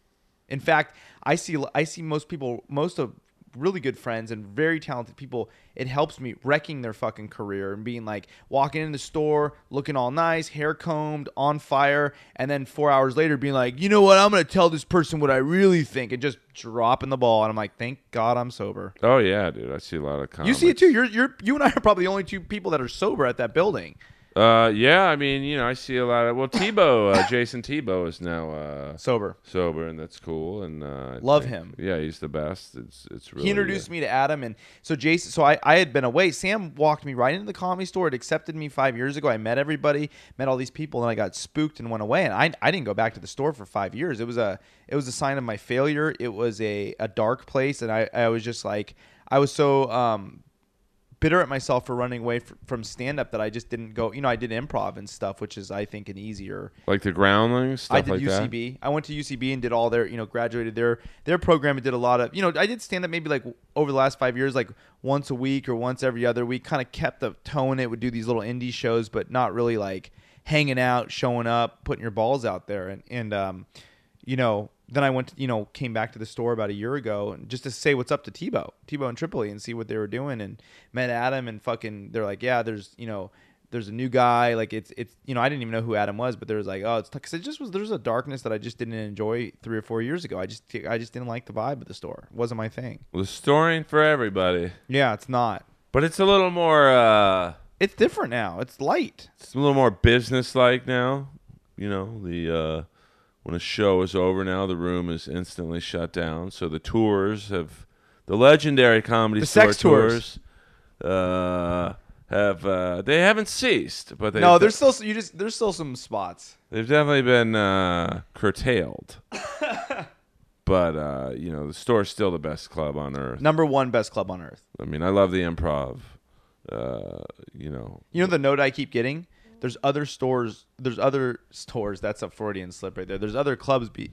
In fact, I see I see most people, most of really good friends and very talented people. It helps me wrecking their fucking career and being like walking in the store, looking all nice, hair combed, on fire, and then four hours later being like, you know what? I'm gonna tell this person what I really think, and just dropping the ball. And I'm like, thank God I'm sober. Oh yeah, dude. I see a lot of. Comics. You see it too. You're you're you and I are probably the only two people that are sober at that building. Uh, yeah, I mean, you know, I see a lot of well, Tebow, uh, Jason Tebow is now uh, Sober. sober, and that's cool. And uh, Love think- him. Yeah, he's the best. It's it's really. he introduced me to Adam, and so Jason. So I, I had been away. Sam walked me right into the comedy store. It accepted me five years ago. I met everybody, met all these people, and I got spooked and went away. And I, I didn't go back to the store for five years. It was a it was a sign of my failure. It was a, a dark place, and I, I was just like I was so um, bitter at myself for running away fr- from stand up that I just didn't go. You know, I did improv and stuff, which is I think an easier like the groundlings. Stuff I did like that. UCB. I went to UCB and did all their, you know, graduated their their program and did a lot of, you know, I did stand up maybe like over the last five years, like once a week or once every other week. Kind of kept the tone. It would do these little indie shows, but not really like hanging out, showing up, putting your balls out there, and and um, you know, then I went, to, you know, came back to the store about a year ago and just to say what's up to Tebow, Tebow and Tripoli, and see what they were doing, and met Adam and fucking, they're like, yeah, there's, you know there's a new guy. Like it's it's you know I didn't even know who Adam was, but there was like oh it's because it just was there's a darkness that I just didn't enjoy three or four years ago. I just I just didn't like the vibe of the store. It wasn't my thing. Well, the story ain't for everybody, Yeah, it's not. but it's a little more. uh It's different now. It's light. It's a little more business-like now. You know, the uh when a show is over now, the room is instantly shut down. So the tours have the legendary comedy The store sex tours. uh, have uh, they haven't ceased, but they no, there's still you just there's still some spots. They've definitely been uh, curtailed. but uh, you know, the store's still the best club on earth. Number one best club on earth. I mean, I love the improv. Uh, you know, You know the note I keep getting. There's other stores. There's other stores. That's a Freudian slip right there. There's other clubs be,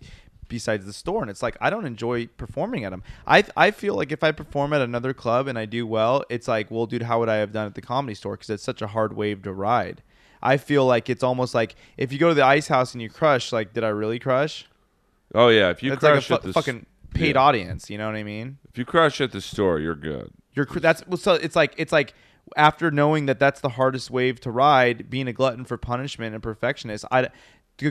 besides the store, and it's like I don't enjoy performing at them. I I feel like if I perform at another club and I do well, it's like, well, dude, how would I have done at the comedy store? Because it's such a hard wave to ride. I feel like it's almost like if you go to the ice house and you crush, like, did I really crush? oh yeah, if you It's like a crush fu- at the fucking paid yeah. audience. You know what I mean? if you crush at the store, you're good. You're cr- that's well, so it's like it's like after knowing that that's the hardest wave to ride, being a glutton for punishment and perfectionist, I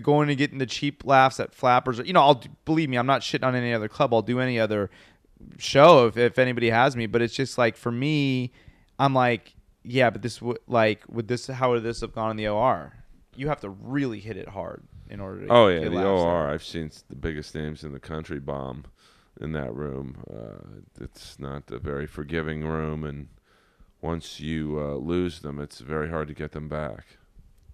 going and getting the cheap laughs at flappers. Or, you know, I'll believe me, I'm not shitting on any other club. I'll do any other show if if anybody has me. But it's just like for me, I'm like, yeah, but this would like would this how would this have gone in the OR? You have to really hit it hard in order to. Oh yeah, get the. OR. I've seen the biggest names in the country bomb in that room. Uh, it's not a very forgiving room, and once you uh, lose them, it's very hard to get them back.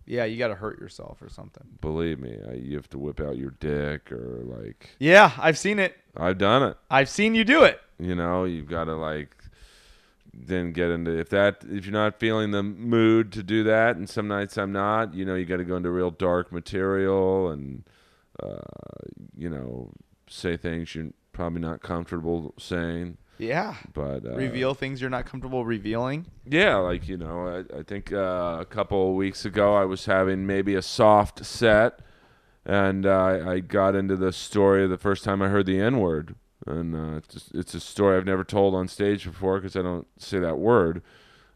Yeah, you got to hurt yourself or something. Believe me, I, you have to whip out your dick or like Yeah, I've seen it. I've done it. I've seen you do it. You know, you've got to like then get into if that if you're not feeling the mood to do that, and some nights I'm not. You know, you got to go into real dark material and uh, you know say things you're probably not comfortable saying. Yeah. But uh, Reveal things you're not comfortable revealing. Yeah, like you know, I, I think uh, a couple of weeks ago I was having maybe a soft set, and uh, I got into the story the first time I heard the N word, and uh, it's, just- it's a story I've never told on stage before because I don't say that word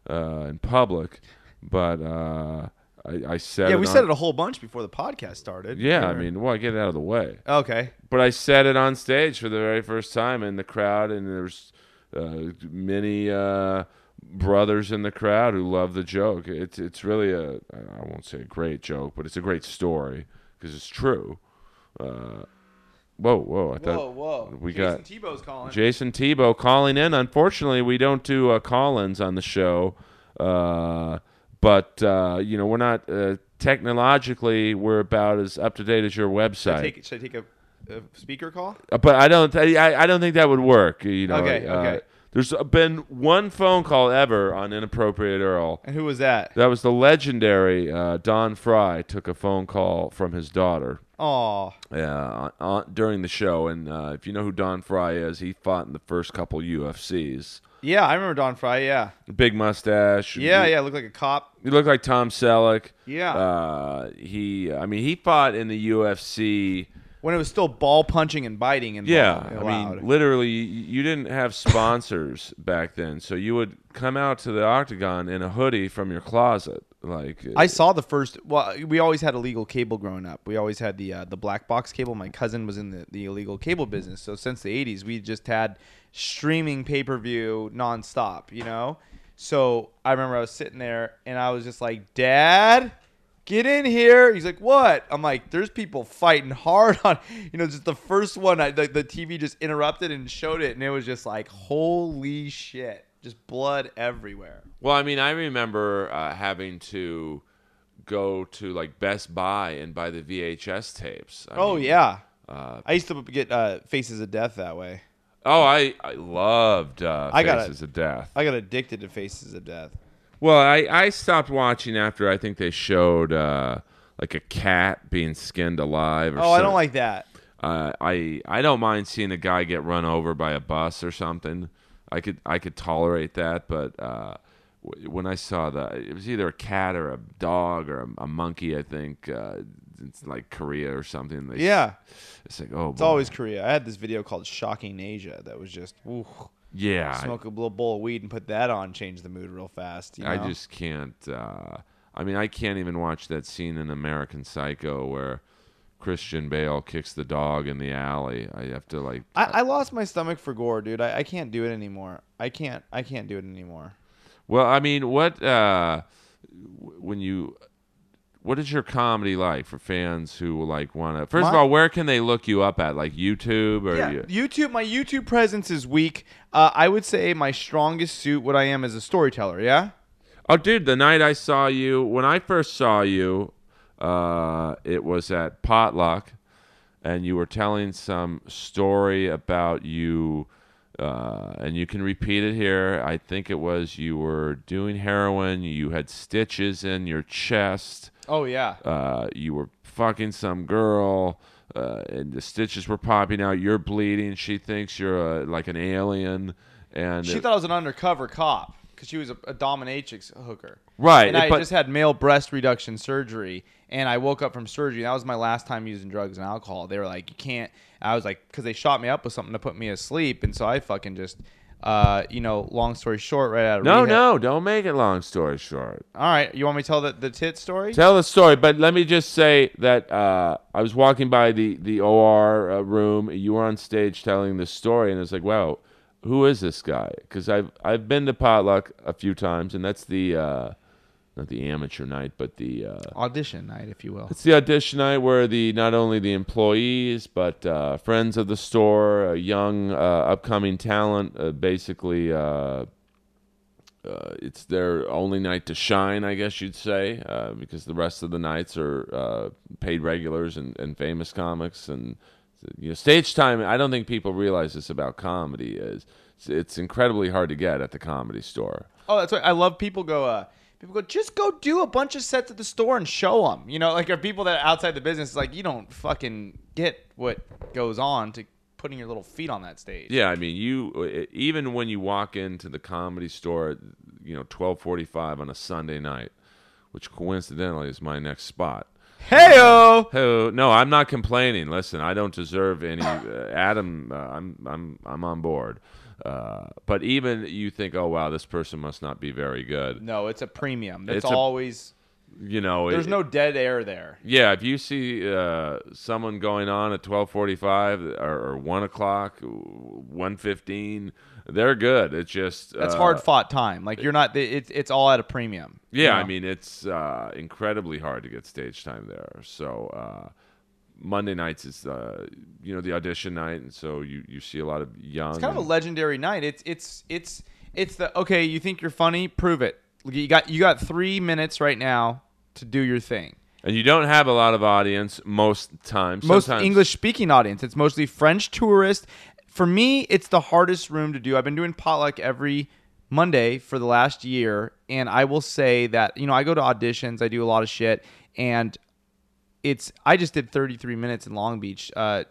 uh, in public, but uh, I, I said yeah, we on- said it a whole bunch before the podcast started. Yeah, I mean, well, I get it out of the way. Okay. But I said it on stage for the very first time in the crowd, and there's uh, many uh, brothers in the crowd who love the joke. It's it's really a I won't say a great joke, but it's a great story because it's true. Uh, whoa, whoa! I thought whoa. we Jason got- Tebow's calling. Jason Tebow calling in. Unfortunately, we don't do uh, call-ins on the show, uh, but uh, you know we're not uh, technologically we're about as up to date as your should I website. take, should I take a, a speaker call? Uh, but I don't. I, I don't think that would work. You know. Okay, uh, okay. There's been one phone call ever on inappropriate Earl. And who was that? That was the legendary uh, Don Frye took a phone call from his daughter on, on, during the show. And uh, if you know who Don Frye is, he fought in the first couple UFCs. Yeah, I remember Don Frye. Yeah, Big mustache. yeah, he, yeah. Looked like a cop. He looked like Tom Selleck. Yeah. Uh, he. I mean, he fought in the UFC. When it was still ball punching and biting and Yeah, I mean, literally, you didn't have sponsors back then, so you would come out to the octagon in a hoodie from your closet, like I saw the first. Well, we always had illegal cable growing up. We always had the uh, the black box cable. My cousin was in the, the illegal cable business, so since the '80s, we just had streaming pay per view nonstop. You know, So I remember I was sitting there and I was just like, Dad, get in here. He's like, what? I'm like, there's people fighting hard on, you know, just the first one. I, the, the TV just interrupted and showed it. And it was just like, holy shit. Just blood everywhere. Well, I mean, I remember uh, having to go to like Best Buy and buy the VHS tapes. I oh, mean, yeah. Uh, I used to get uh, Faces of Death that way. Oh, I I loved uh, I got Faces of Death. I got addicted to Faces of Death. Well, I, I stopped watching after I think they showed uh, like a cat being skinned alive. Or Oh, I don't like that. Uh, I I don't mind seeing a guy get run over by a bus or something. I could I could tolerate that, but uh, when I saw the it was either a cat or a dog or a, a monkey, I think uh, it's like Korea or something. They, Yeah. it's like oh, It's always Korea. I had this video called Shocking Asia that was just, ooh, yeah. Smoke a little bowl of weed and put that on, change the mood real fast. You I just can't. Uh, I mean, I can't even watch that scene in American Psycho where Christian Bale kicks the dog in the alley. I have to like. I, I lost my stomach for gore, dude. I, I can't do it anymore. I can't. I can't do it anymore. Well, I mean, what uh, when you what is your comedy like for fans who like want to? First of all, where can they look you up at? Like YouTube or Yeah, you, YouTube. My YouTube presence is weak. Uh, I would say my strongest suit, what I am, as a storyteller. Yeah. Oh, dude, the night I saw you, when I first saw you, uh, it was at Potluck, and you were telling some story about you, uh, and you can repeat it here. I think it was you were doing heroin, you had stitches in your chest, Oh yeah. uh, you were fucking some girl. Uh, and the stitches were popping out. You're bleeding. She thinks you're a, like an alien, and She it- thought I was an undercover cop because she was a, a dominatrix hooker. right. And I but- just had male breast reduction surgery, and I woke up from surgery. That was my last time using drugs and alcohol. They were like, "You can't." I was like, because they shot me up with something to put me asleep, and so I fucking just, uh, you know, long story short, right out of no, rehab- no, don't make it long story short. All right, you want me to tell the the tit story? Tell the story, but let me just say that uh, I was walking by the the OR uh, room. You were on stage telling the story, and it's like, wow, who is this guy? Because I've I've been to potluck a few times, and that's the uh, not the amateur night, but the uh, Audition night, if you will. it's the audition night where the not only the employees but uh, friends of the store, young uh, upcoming talent, uh, basically. Uh, uh, it's their only night to shine, I guess you'd say, uh, because the rest of the nights are uh, paid regulars and, and famous comics. And you know, stage time. I don't think people realize this about comedy is it's, it's incredibly hard to get at the comedy store. Oh, that's right. I love people go. Uh, people go. Just go do a bunch of sets at the store and show them. You know, like are people that are outside the business. Like you don't fucking get what goes on to putting your little feet on that stage. Yeah, I mean, you even when you walk into the comedy store, you know, twelve forty-five on a Sunday night, which coincidentally is my next spot. Heyo. Oh no, I'm not complaining. Listen, I don't deserve any. Uh, Adam, uh, I'm I'm I'm on board. Uh, but even you think, oh wow, this person must not be very good. No, it's a premium. That's It's a- always. You know, There's it- no dead air there. Yeah, if you see uh, someone going on at twelve forty-five or, or one o'clock, one fifteen, they're good. It's just That's uh, hard fought time. Like you're not. It's it's all at a premium. Yeah, you know? I mean it's uh, incredibly hard to get stage time there. So uh, Monday nights is uh, you know the audition night, and so you, you see a lot of young. It's kind of a legendary night. It's it's it's it's the okay. You think you're funny? Prove it. You got you got three minutes right now to do your thing. and you don't have a lot of audience most times. Most English speaking audience. It's mostly French tourists. For me, it's the hardest room to do. I've been doing potluck every Monday for the last year, and I will say that you know I go to auditions. I do a lot of shit, and it's I just did 33 minutes in Long Beach. Uh,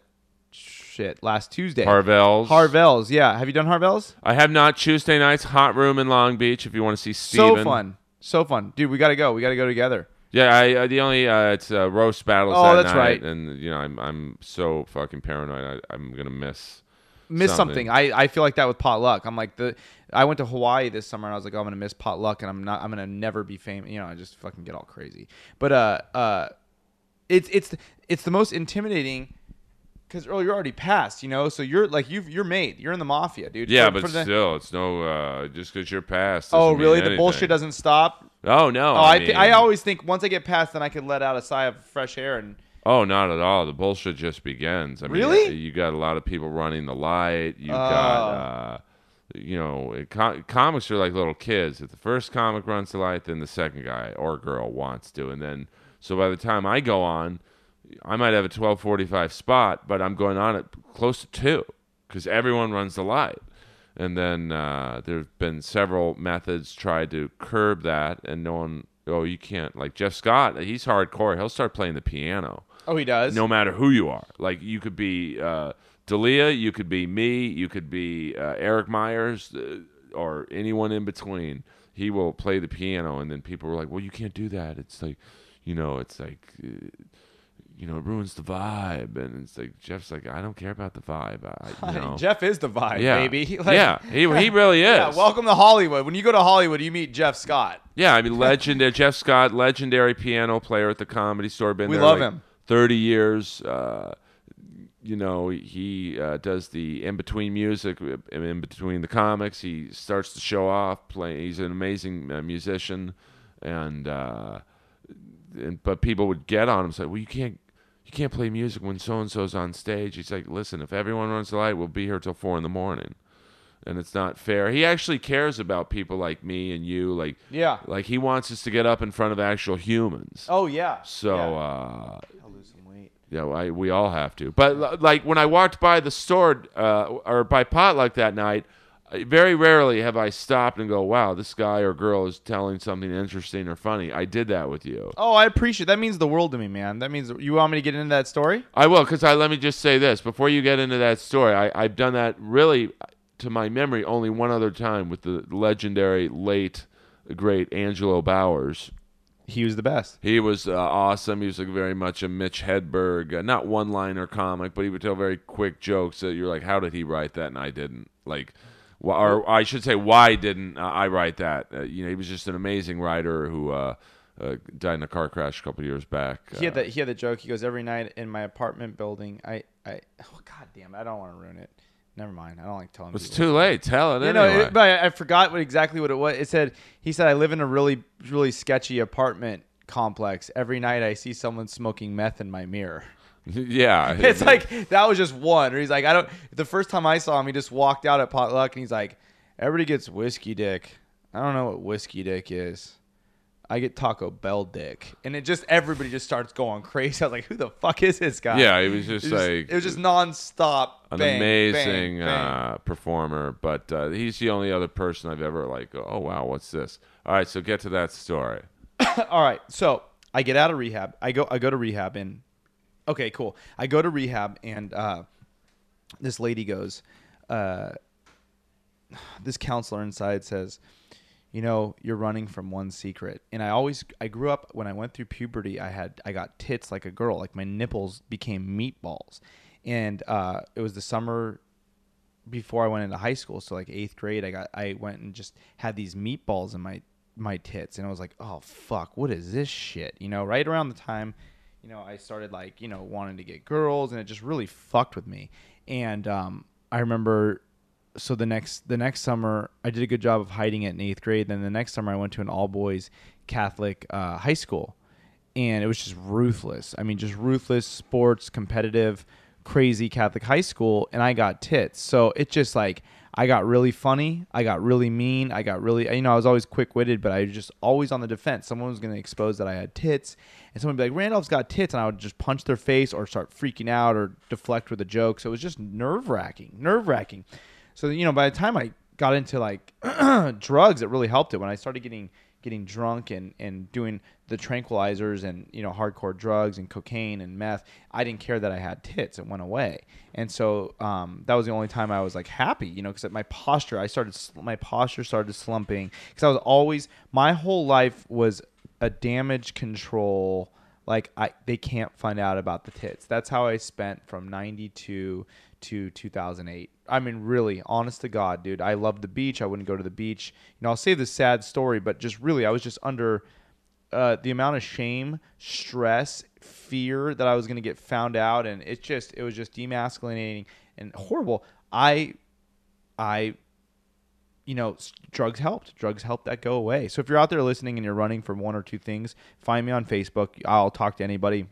shit, last Tuesday. Harvelle's. Harvelle's, yeah. Have you done Harvelle's? I have not Tuesday nights hot room in Long Beach. If you want to see Steven. So fun, so fun, dude. We gotta go. We gotta go together. Yeah, I, I the only uh, it's uh, roast battles. Oh, that that's night, right. And you know I'm I'm so fucking paranoid. I, I'm gonna miss. Miss Something. something. I, I feel like that with potluck. I'm like the I went to Hawaii this summer and I was like, oh, I'm gonna miss potluck and I'm not I'm gonna never be famous. You know, I just fucking get all crazy. But uh uh, it's it's it's the most intimidating because Earl, you're already passed, you know. So you're like you've you're made. You're in the mafia, dude. Yeah, For- but for the- still, it's no uh, just because you're past. oh, mean really? The anything. bullshit doesn't stop. Oh no. Oh, I, mean, th- I always think once I get past, then I could let out a sigh of fresh air and. Oh, not at all. The bullshit just begins. I mean, Really? uh, You got a lot of people running the light. You Oh. got, uh, you know, it- co- comics are like little kids. If the first comic runs the light, then the second guy or girl wants to, and then so by the time I go on, I might have a twelve forty five spot, but I'm going on at close to two because everyone runs the light. And then uh, there have been several methods tried to curb that, and no one. Oh, you can't. Like Jeff Scott, he's hardcore. He'll start playing the piano Oh, he does. no matter who you are. Like you could be uh, Dalia, you could be me, you could be uh, Eric Myers, uh, or anyone in between. He will play the piano, and then people were like, "Well, you can't do that. It's like, you know, it's like." Uh, you know, it ruins the vibe, and it's like Jeff's like, I don't care about the vibe. I, you know, Jeff is the vibe, yeah, baby. Like- yeah, he he really is. Yeah, welcome to Hollywood. When you go to Hollywood, you meet Jeff Scott. Yeah, I mean, legendary Jeff Scott, legendary piano player at the Comedy Store. Been We there love like him. Thirty years. Uh, you know, he uh, does the in between music, uh, in between the comics. He starts to show off. Playing, he's an amazing uh, musician, and, uh, and but people would get on him and say, "Well, you can't." You can't play music when so and so's on stage. He's like, listen, if everyone runs the light, we'll be here till four in the morning, and it's not fair. He actually cares about people like me and you. Like, Yeah. like he wants us to get up in front of actual humans. Oh yeah. So Yeah. uh, I'll lose some weight. yeah, I, we all have to. But like when I walked by the store uh, or by potluck that night, I- very rarely have I stopped and go, "Wow, this guy or girl is telling something interesting or funny." I did that with you. Oh, I appreciate that. Means the world to me, man. That means you want me to get into that story. I will, because I let me just say this before you get into that story. I, I've done that really, to my memory, only one other time with the legendary late great Angelo Bowers. He was the best. He was uh, awesome. He was like very much a Mitch Hedberg, uh, not one-liner comic, but he would tell very quick jokes that you're like, how did he write that and I didn't? Like, or I should say, why didn't uh, I write that? Uh, you know, he was just an amazing writer who uh, uh, died in a car crash a couple years back. He had Uh, that. He had the joke. He goes every night in my apartment building. I. I. Oh God damn! it, I don't want to ruin it. Never mind. I don't like telling. it's too late. Tell it You know, it, but I, I forgot what exactly what it was. It said he said I live in a really really sketchy apartment complex. Every night I see someone smoking meth in my mirror. yeah, It's like that was just one. Or he's like, I don't. The first time I saw him, he just walked out at potluck and he's like, everybody gets whiskey dick. I don't know what whiskey dick is. I get Taco Bell dick, and it just everybody just starts going crazy. I was like, who the fuck is this guy? yeah. He was just It was, like it was just nonstop. an bang, amazing bang. Uh, performer, but uh, he's the only other person I've ever like. Oh wow, what's this? All right, so get to that story. All right, so I get out of rehab. I go I go to rehab and okay, cool. I go to rehab and uh, this lady goes, uh, this counselor inside says, you know, you're running from one secret. And I always I grew up when I went through puberty, I had I got tits like a girl, like my nipples became meatballs. And uh, it was the summer before I went into high school, so like eighth grade, I got I went and just had these meatballs in my my tits, and I was like, oh fuck, what is this shit? You know, right around the time, you know, I started like you know wanting to get girls, and it just really fucked with me. And um, I remember, so the next the next summer, I did a good job of hiding it in eighth grade. Then the next summer, I went to an all boys Catholic uh, high school, and it was just ruthless. I mean, just ruthless sports, competitive, crazy Catholic high school, and I got tits. So it just like I got really funny, I got really mean, I got really you know I was always quick witted, but I was just always on the defense. Someone was going to expose that I had tits, and someone would be like Randolph's got tits, and I would just punch their face or start freaking out or deflect with a joke. So it was just nerve wracking, nerve wracking. So you know by the time I got into like drugs, it really helped it when I started getting getting drunk and, and doing the tranquilizers and you know hardcore drugs and cocaine and meth i didn't care that i had tits. It went away. And so um, that was the only time i was like happy you know because my posture i started my posture started slumping because i was always my whole life was a damage control like i they can't find out about the tits. That's how i spent from 92 to 2008 i mean really honest to god dude i loved the beach i wouldn't go to the beach you know i'll say this sad story but just really i was just under uh, the amount of shame, stress, fear that I was going to get found out, and it just it was just demasculinating and horrible. I I you know, drugs helped. Drugs helped that go away. So if you're out there listening and you're running from one or two things, find me on Facebook. I'll talk to anybody.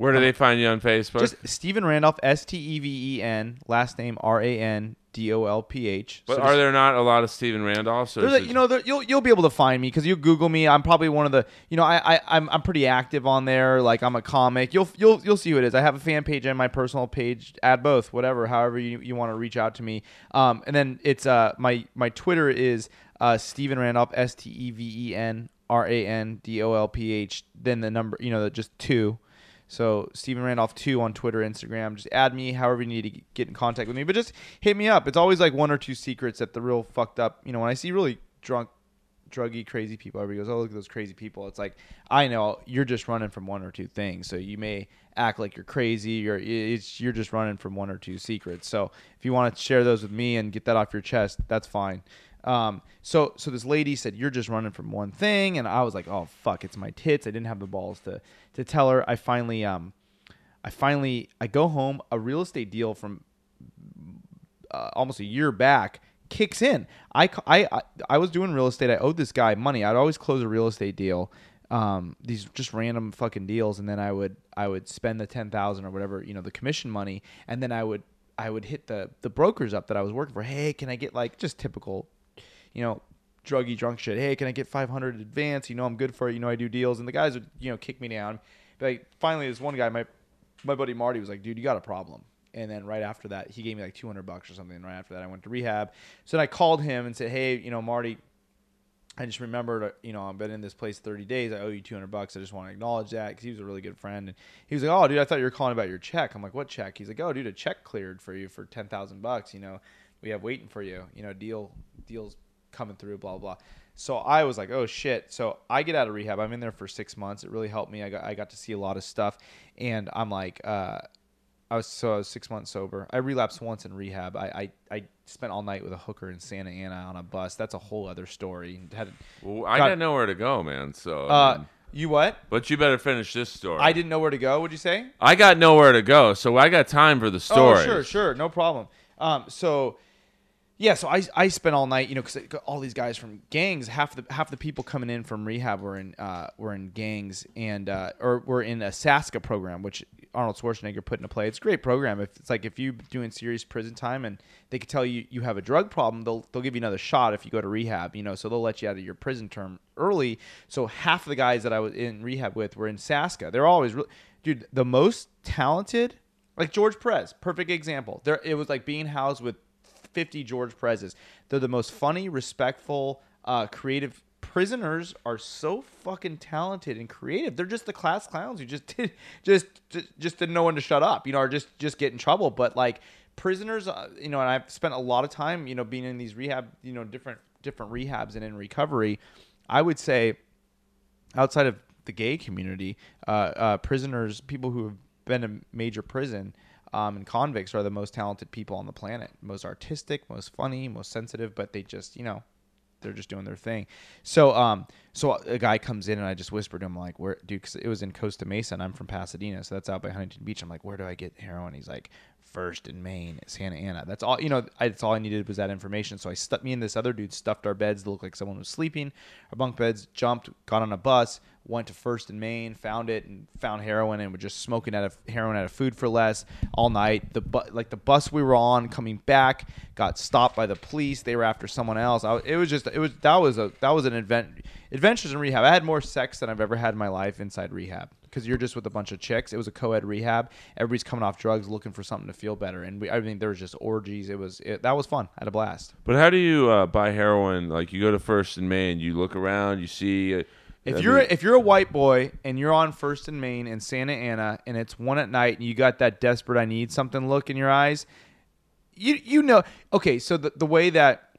Where do they find you on Facebook? Just Steven Randolph, S T E V E N, last name R A N D O L P H. but So are there not a lot of Steven Randolphs? or a, you know, there, you'll you'll be able to find me because you Google me. I'm probably one of the, you know, I, I I'm I'm pretty active on there. Like I'm a comic. You'll you'll you'll see who it is. I have a fan page and my personal page. Add both, whatever, however you, you want to reach out to me. Um, and then it's uh my my Twitter is uh Steven Randolph S T E V E N R A N D O L P H. Then the number, you know, just two. So Steven Randolph two on Twitter, Instagram. Just add me, however you need to get in contact with me. But just hit me up. It's always like one or two secrets that the real fucked up. You know, when I see really drunk, druggy, crazy people, everybody goes, "Oh, look at those crazy people." It's like I know you're just running from one or two things. So you may act like you're crazy. You're it's you're just running from one or two secrets. So if you want to share those with me and get that off your chest, that's fine. Um, so so this lady said you're just running from one thing, and I was like, oh fuck, it's my tits. I didn't have the balls to to tell her. I finally um, I finally I go home. A real estate deal from uh, almost a year back kicks in. I, I I was doing real estate. I owed this guy money. I'd always close a real estate deal. Um, these just random fucking deals, and then I would I would spend the ten thousand or whatever you know the commission money, and then I would I would hit the the brokers up that I was working for. Hey, can I get like just typical, you know, druggy drunk shit. Hey, can I get five hundred advance? You know I'm good for it. You know I do deals, and the guys would you know kick me down. But like finally, this one guy, my my buddy Marty was like, dude, you got a problem. And then right after that, he gave me like 200 bucks or something. And right after that, I went to rehab. So then I called him and said, hey, you know, Marty, I just remembered, uh, you know, I've been in this place 30 days. I owe you 200 bucks. I just want to acknowledge that because he was a really good friend. And he was like, oh, dude, I thought you were calling about your check. I'm like, what check? He's like, oh, dude, a check cleared for you for 10,000 bucks. You know, we have waiting for you. You know, deal, deals coming through, blah, blah, blah. So I was like, oh shit. So I get out of rehab. I'm in there for six months. It really helped me. I got, I got to see a lot of stuff. And I'm like, uh, I was so I was six months sober. I relapsed once in rehab. I, I, I spent all night with a hooker in Santa Ana on a bus. That's a whole other story. Had, Well, I got nowhere to go, man. So, uh, um, you what? but you better finish this story. I didn't know where to go. Would you say? I got nowhere to go, so I got time for the story. Oh, sure, sure, no problem. Um, so yeah, so I I spent all night, you know, because all these guys from gangs, half the half the people coming in from rehab were in uh, were in gangs and uh, or were in a SASCA program, which Arnold Schwarzenegger put into play. It's a great program. If it's like if you're doing serious prison time and they could tell you you have a drug problem, they'll they'll give you another shot if you go to rehab. You know, so they'll let you out of your prison term early. So half the guys that I was in rehab with were in SASCA. They're always, re- dude, the most talented like George Perez, perfect example. There, it was like being housed with 50 George Perez's. They're the most funny, respectful, uh, creative. Prisoners are so fucking talented and creative. They're just the class clowns who just did, just, just just didn't know when to shut up, you know, or just just get in trouble. But like prisoners, uh, you know, and I've spent a lot of time, you know, being in these rehab, you know, different different rehabs and in recovery. I would say outside of the gay community, uh, uh, prisoners, people who have been in major prison, um, and convicts are the most talented people on the planet. Most artistic, most funny, most sensitive, but they just, you know, they're just doing their thing. So, um, so a guy comes in and I just whispered to him like, "Where, dude?" Because it was in Costa Mesa and I'm from Pasadena, so that's out by Huntington Beach. I'm like, "Where do I get heroin?" He's like, First and Main, Santa Ana. That's all. You know, I, that's all I needed was that information. So I stuck me and this other dude stuffed our beds to look like someone was sleeping. Our bunk beds jumped, got on a bus, went to First and Main, found it, and found heroin, and were just smoking out of heroin out of food for less all night. The bu- like the bus we were on coming back got stopped by the police. They were after someone else. I, it was just it was that was a that was an event. Adventures in rehab. I had more sex than I've ever had in my life inside rehab because you're just with a bunch of chicks. It was a co-ed rehab. Everybody's coming off drugs, looking for something to feel better, and we, I mean there was just orgies. It was it, that was fun. I had a blast. But how do you uh, buy heroin? Like you go to First and Main, you look around, you see. Uh, If I you're mean- if you're a white boy and you're on First and Main in Santa Ana and it's one at night and you got that desperate I need something look in your eyes, you you know okay. So the the way that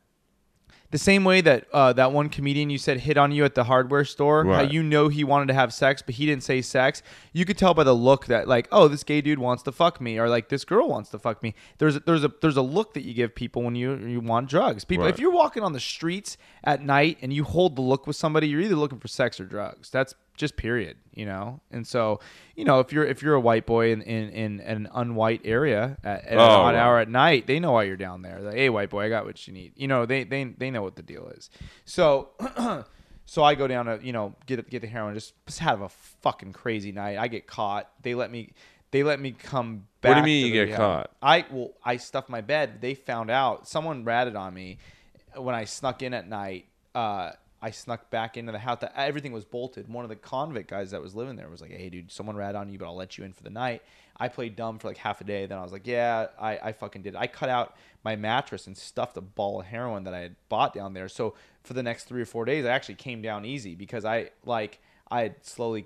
the same way that uh, that one comedian you said hit on you at the hardware store, how you know he wanted to have sex but he didn't say sex, you could tell by the look that like oh this gay dude wants to fuck me or like this girl wants to fuck me. There's a, there's a there's a look that you give people when you you want drugs. People Right. if you're walking on the streets at night and you hold the look with somebody, you're either looking for sex or drugs. That's just period. You know, and so you know if you're if you're a white boy in in, in an unwhite area at, at an Oh, odd right. hour at night, they know why you're down there. Like, hey, white boy, I got what you need. You know, they they they know what the deal is. So. So I go down to you know get get the heroin. Just, just have a fucking crazy night. I get caught. They let me they let me come back. What do you mean you get rehab. caught? I well I stuffed my bed. They found out. Someone ratted on me when I snuck in at night. Uh, I snuck back into the house. The- Everything was bolted. One of the convict guys that was living there was like, "Hey, dude, someone rat on you, but I'll let you in for the night." I played dumb for like half a day. Then I was like, "Yeah, I, I fucking did." I cut out my mattress and stuffed a ball of heroin that I had bought down there. So for the next three or four days, I actually came down easy because I like I had slowly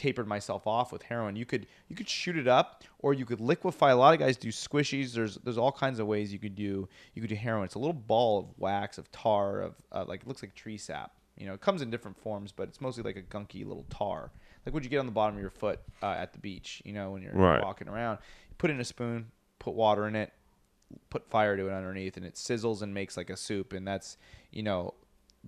tapered myself off with heroin. You could you could shoot it up or you could liquefy. A lot of guys do squishies. There's there's all kinds of ways you could do you could do heroin. It's a little ball of wax of tar of uh, like it looks like tree sap. You know, it comes in different forms, but it's mostly like a gunky little tar. Like what you get on the bottom of your foot uh, at the beach. You know, when you're Right. walking around. Put in a spoon, put water in it, put fire to it underneath and it sizzles and makes like a soup and that's you know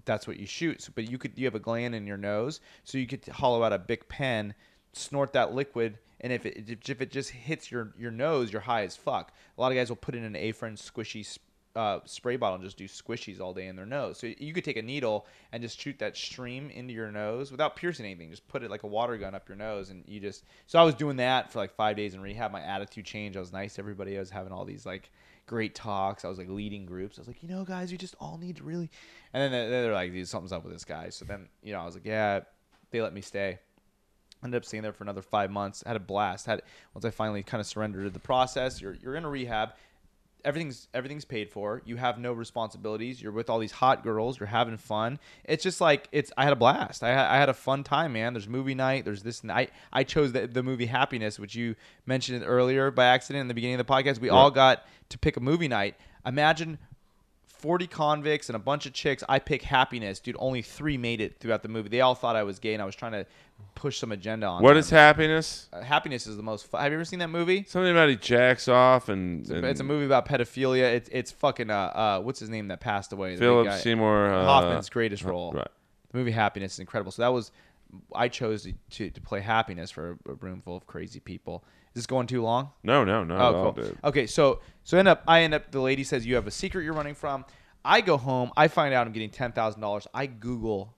that's what you shoot. So- but you could you have a gland in your nose so you could hollow out a big pen snort that liquid and if it if- it just hits your your nose you're high as fuck. A lot of guys will put in an afrin squishy uh, spray bottle and just do squishies all day in their nose. So you could take a needle and just shoot that stream into your nose without piercing anything. Just put it like a water gun up your nose and you just so i was doing that for like five days in rehab. My attitude changed. I was nice to everybody. I was having all these like great talks. I was like leading groups. I was like, you know, guys, you just all need to really. And then they- they're like, something's up with this guy. So then, you know, I was like, yeah, they let me stay. Ended up staying there for another five months. Had a blast. Had once I finally kind of surrendered to the process. You're you're in a rehab. Everything's everything's paid for. You have no responsibilities. You're with all these hot girls. You're having fun. It's just like it's. I had a blast. I had, I had a fun time, man. There's movie night. There's this night. I chose the, the movie Happiness, which you mentioned earlier by accident in the beginning of the podcast. We all got to pick a movie night. Imagine 40 convicts and a bunch of chicks. I pick happiness. Dude, only three made it throughout the movie. They all thought I was gay and I was trying to push some agenda on What them. is happiness? Uh, happiness is the most fu- Have you ever seen that movie? Something about he jacks off and, It's a, and it's a movie about pedophilia. It's it's fucking uh uh what's his name that passed away? Philip guy. Seymour uh, Hoffman's greatest role. Right. The movie Happiness is incredible. So that was I chose to, to, to play Happiness for a, a room full of crazy people. Is this going too long? No, no, no. Oh, cool. dude. Okay, so so end up I end up the lady says you have a secret you're running from. I go home, I find out I'm getting ten thousand dollars. I Google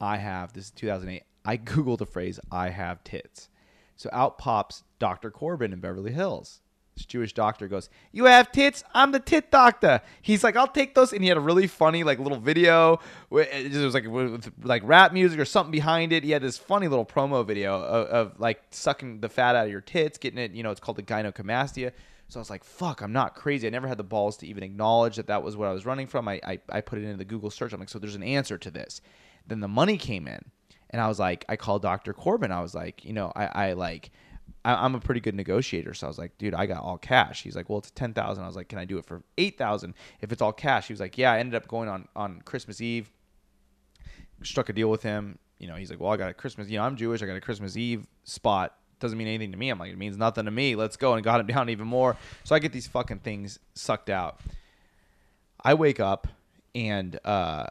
I have this is two thousand eight. I Google the phrase I have tits. So out pops Dr. Corbin in Beverly Hills. This Jewish doctor goes, You have tits? I'm the tit doctor. He's like, I'll take those. And he had a really funny, like, little video. It was like, with, like rap music or something behind it. He had this funny little promo video of, of like sucking the fat out of your tits, getting it, you know, it's called the gynecomastia. So I was like, fuck, I'm not crazy. I never had the balls to even acknowledge that that was what I was running from. I, I, I put it into the Google search. I'm like, so there's an answer to this. Then the money came in. And I was like, I called Dr. Corbin. I was like, you know, I, I like, I, I'm a pretty good negotiator. So I was like, dude, I got all cash. He's like, well, it's 10,000. I was like, can I do it for 8,000 if it's all cash? He was like, yeah, I ended up going on, on Christmas Eve, struck a deal with him. You know, he's like, well, I got a Christmas, you know, I'm Jewish. I got a Christmas Eve spot. Doesn't mean anything to me. I'm like, it means nothing to me. Let's go. And got him down even more. So I get these fucking things sucked out. I wake up and uh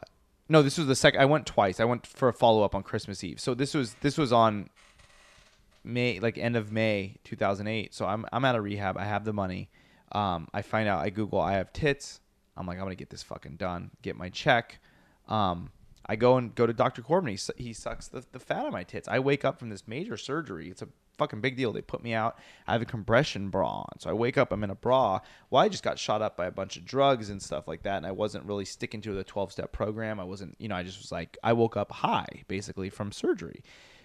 no, this was the second I went twice. I went for a follow up on Christmas Eve. So this was this was on May like end of May 2008. So I'm I'm out of rehab. I have the money. Um I find out I Google I have tits. I'm like I'm going to get this fucking done. Get my check. Um I go and go to Dr. Corbin. He, he sucks the, the fat on my tits. I wake up from this major surgery. It's a fucking big deal. They put me out. I have a compression bra on. So I wake up, I'm in a bra. Well, I just got shot up by a bunch of drugs and stuff like that. And I wasn't really sticking to the 12 step program. I wasn't, you know, I just was like, I woke up high basically from surgery.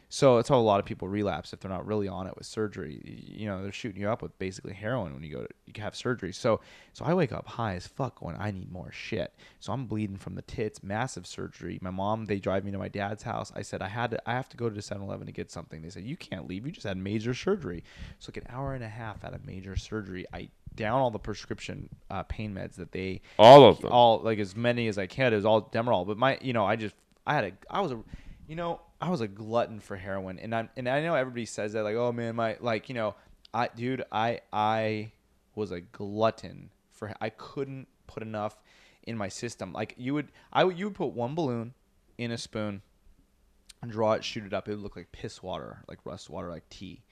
So that's how a lot of people relapse if they're not really on it with surgery. You know, they're shooting you up with basically heroin when you go to you have surgery. So so I wake up high as fuck when I need more shit. So I'm bleeding from the tits, massive surgery. My mom, they drive me to my dad's house. I said I had to I have to go to 7-Eleven to get something. They said you can't leave. You just had major surgery. So like an hour and a half out of major surgery, I down all the prescription uh, pain meds that they All of them. all like as many as I can. It was all Demerol, but my you know I just I had a I was a you know I was a glutton for heroin, and I'm and I know everybody says that like oh man my like you know I dude I I was a glutton for I couldn't put enough in my system. Like you would I would you would put one balloon in a spoon and draw it, shoot it up. It would look like piss water, like rust water, like tea.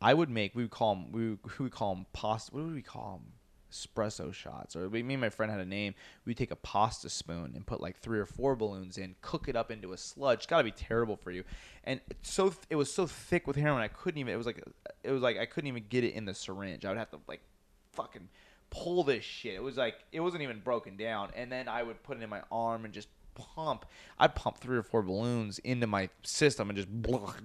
I would make. We would call them. We would, we would call them pasta. What would we call them? Espresso shots. Or me and my friend had a name. We'd take a pasta spoon and put like three or four balloons in, cook it up into a sludge. It's got to be terrible for you. And so th- it was so thick with heroin, I couldn't even. It was like it was like I couldn't even get it in the syringe. I would have to like fucking pull this shit. It was like it wasn't even broken down. And then I would put it in my arm and just pump. I'd pump three or four balloons into my system and just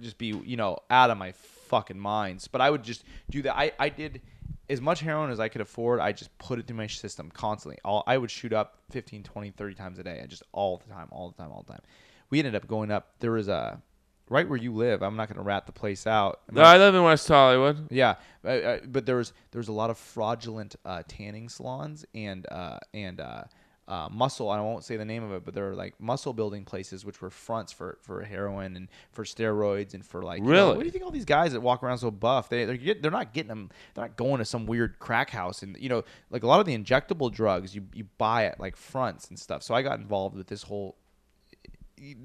just be you know out of my fucking minds. But I would just do that. I I did as much heroin as I could afford. I just put it through my system constantly. All I would shoot up 15, 20, 30 times a day. I just all the time, all the time, all the time. We ended up going up. There was a right where you live. I'm not going to rat the place out. I No, I live in West Hollywood. yeah, uh, uh, but there was there was a lot of fraudulent uh, tanning salons and uh, and uh, muscle. I won't say the name of it, but there are like muscle building places which were fronts for, for heroin and for steroids and for like. you know, Really? what do you think all these guys that walk around so buff? They they're, get, they're not getting them. They're not going to some weird crack house and you know like a lot of the injectable drugs you you buy at like fronts and stuff. So I got involved with this whole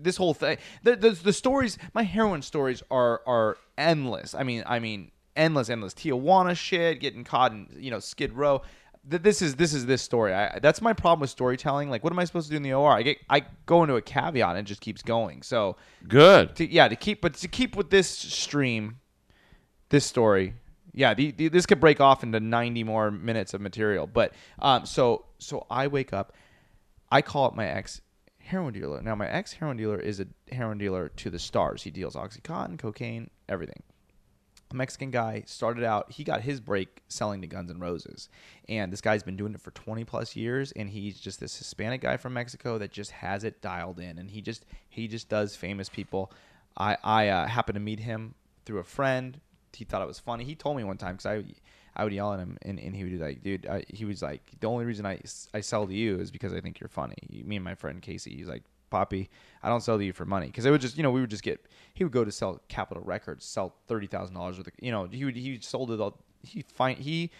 this whole thing. The, the the stories, my heroin stories are are endless. I mean, I mean, endless, endless. Tijuana shit, getting caught in you know Skid Row. Th- This is this is this story. I, that's my problem with storytelling. Like, what am I supposed to do in the OR? I get I go into a caveat and it just keeps going. So, Good. to, yeah, to keep but to keep with this stream, this story. Yeah, the, the, this could break off into 90 more minutes of material. But um, so so I wake up, I call up my ex heroin dealer. Now my ex heroin dealer is a heroin dealer to the stars. He deals oxycontin, cocaine, everything. A Mexican guy started out. He got his break selling to Guns N' Roses, and this guy's been doing it for 20 plus years. And he's just this Hispanic guy from Mexico that just has it dialed in, and he just he just does famous people. I I uh, happened to meet him through a friend. He thought it was funny. He told me one time because I I would yell at him, and, and he would be like, dude, I, he was like, the only reason I, I sell to you is because I think you're funny. Me and my friend Casey, he's like, Poppy, I don't sell to you for money because it would just, you know, we would just get. He would go to sell Capitol Records, sell thirty thousand dollars worth of, you know, he would he sold it all. He find he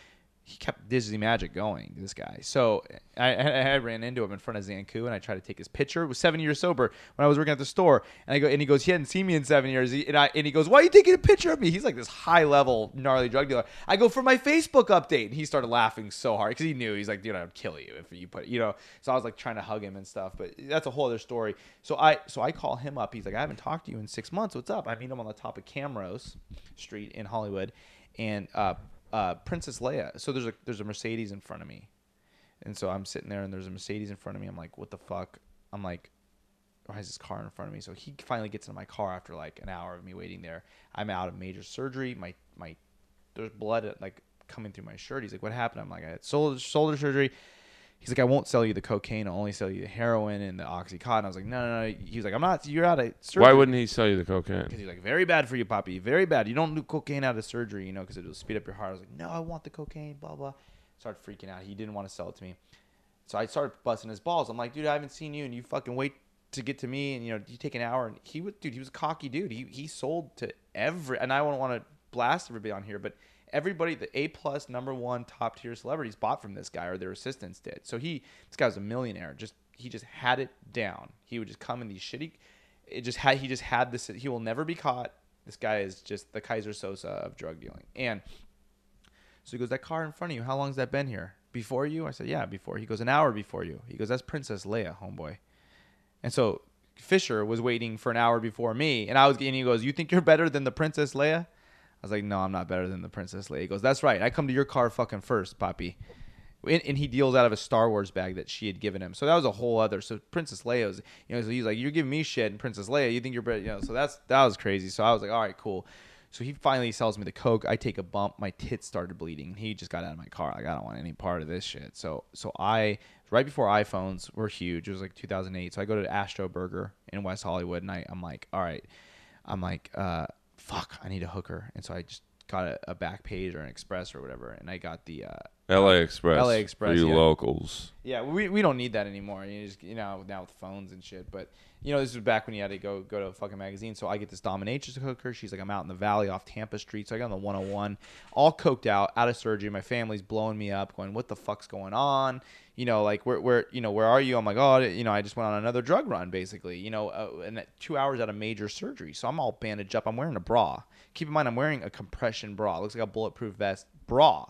he kept Disney Magic going. This guy. So I, I, I ran into him in front of Zankou, and I tried to take his picture. It was seven years sober when I was working at the store, and I go, and he goes, he hadn't seen me in seven years, he, and I, and he goes, why are you taking a picture of me? He's like this high level gnarly drug dealer. I go for my Facebook update, and he started laughing so hard because he knew he's like, dude, I'd kill you if you put, you know. So I was like trying to hug him and stuff, but that's a whole other story. So I, so I call him up. He's like, I haven't talked to you in six months. What's up? I meet him on the top of Camrose Street in Hollywood, and uh, uh, Princess Leia. So there's a there's a Mercedes in front of me, and so I'm sitting there and there's a Mercedes in front of me. I'm like, what the fuck? I'm like, why is this car in front of me? So he finally gets into my car after like an hour of me waiting there. I'm out of major surgery. My my there's blood like coming through my shirt. He's like, what happened? I'm like, I had shoulder shoulder surgery. He's like, I won't sell you the cocaine. I'll only sell you the heroin and the oxycontin. I was like, no, no, no. He was like, I'm not. You're out of surgery. Why wouldn't he sell you the cocaine? Because he's like, very bad for you, Poppy. Very bad. You don't do cocaine out of surgery, you know, because it'll speed up your heart. I was like, no, I want the cocaine, blah, blah. Started freaking out. He didn't want to sell it to me. So I started busting his balls. I'm like, dude, I haven't seen you, and you fucking wait to get to me, and, you know, you take an hour. And he would, dude, he was a cocky dude. He, he sold to every, and I wouldn't want to blast everybody on here, but everybody, the A plus number one top tier celebrities bought from this guy or their assistants did. So he, this guy was a millionaire. Just, he just had it down. He would just come in these shitty, it just had, he just had this, he will never be caught. This guy is just the Keyser Söze of drug dealing. And so he goes, That car in front of you, how long's that been here? Before you? I said, Yeah, before. He goes, An hour before you. He goes, That's Princess Leia, homeboy. And so Fisher was waiting for an hour before me. And I was and he goes, You think you're better than the Princess Leia? I was like, No, I'm not better than the Princess Leia. He goes, That's right. I come to your car fucking first, Poppy. And, and he deals out of a Star Wars bag that she had given him. So that was a whole other. So Princess Leia was, you know, so he's like, You're giving me shit, and Princess Leia, you think you're better, you know. So that's that was crazy. So I was like, All right, cool. So he finally sells me the coke. I take a bump. My tits started bleeding. He just got out of my car. Like I don't want any part of this shit. So so I right before iPhones were huge. It was like 2008. So I go to Astro Burger in West Hollywood, and I, I'm like, all right. I'm like, uh, fuck, I need a hooker. And so I just got a, a back page or an express or whatever, and I got the uh, LA Express. LA Express, For you yeah. locals. Yeah, we, we don't need that anymore. You just you know now with phones and shit. But you know this was back when you had to go go to a fucking magazine. So I get this dominatrix hooker. She's like I'm out in the valley off Tampa Street. So I got on the 101, all coked out, out of surgery. My family's blowing me up, going what the fuck's going on? You know like where where you know where are you? I'm like oh you know I just went on another drug run basically. You know uh, and two hours out of major surgery. So I'm all bandaged up. I'm wearing a bra. Keep in mind I'm wearing a compression bra. It looks like a bulletproof vest bra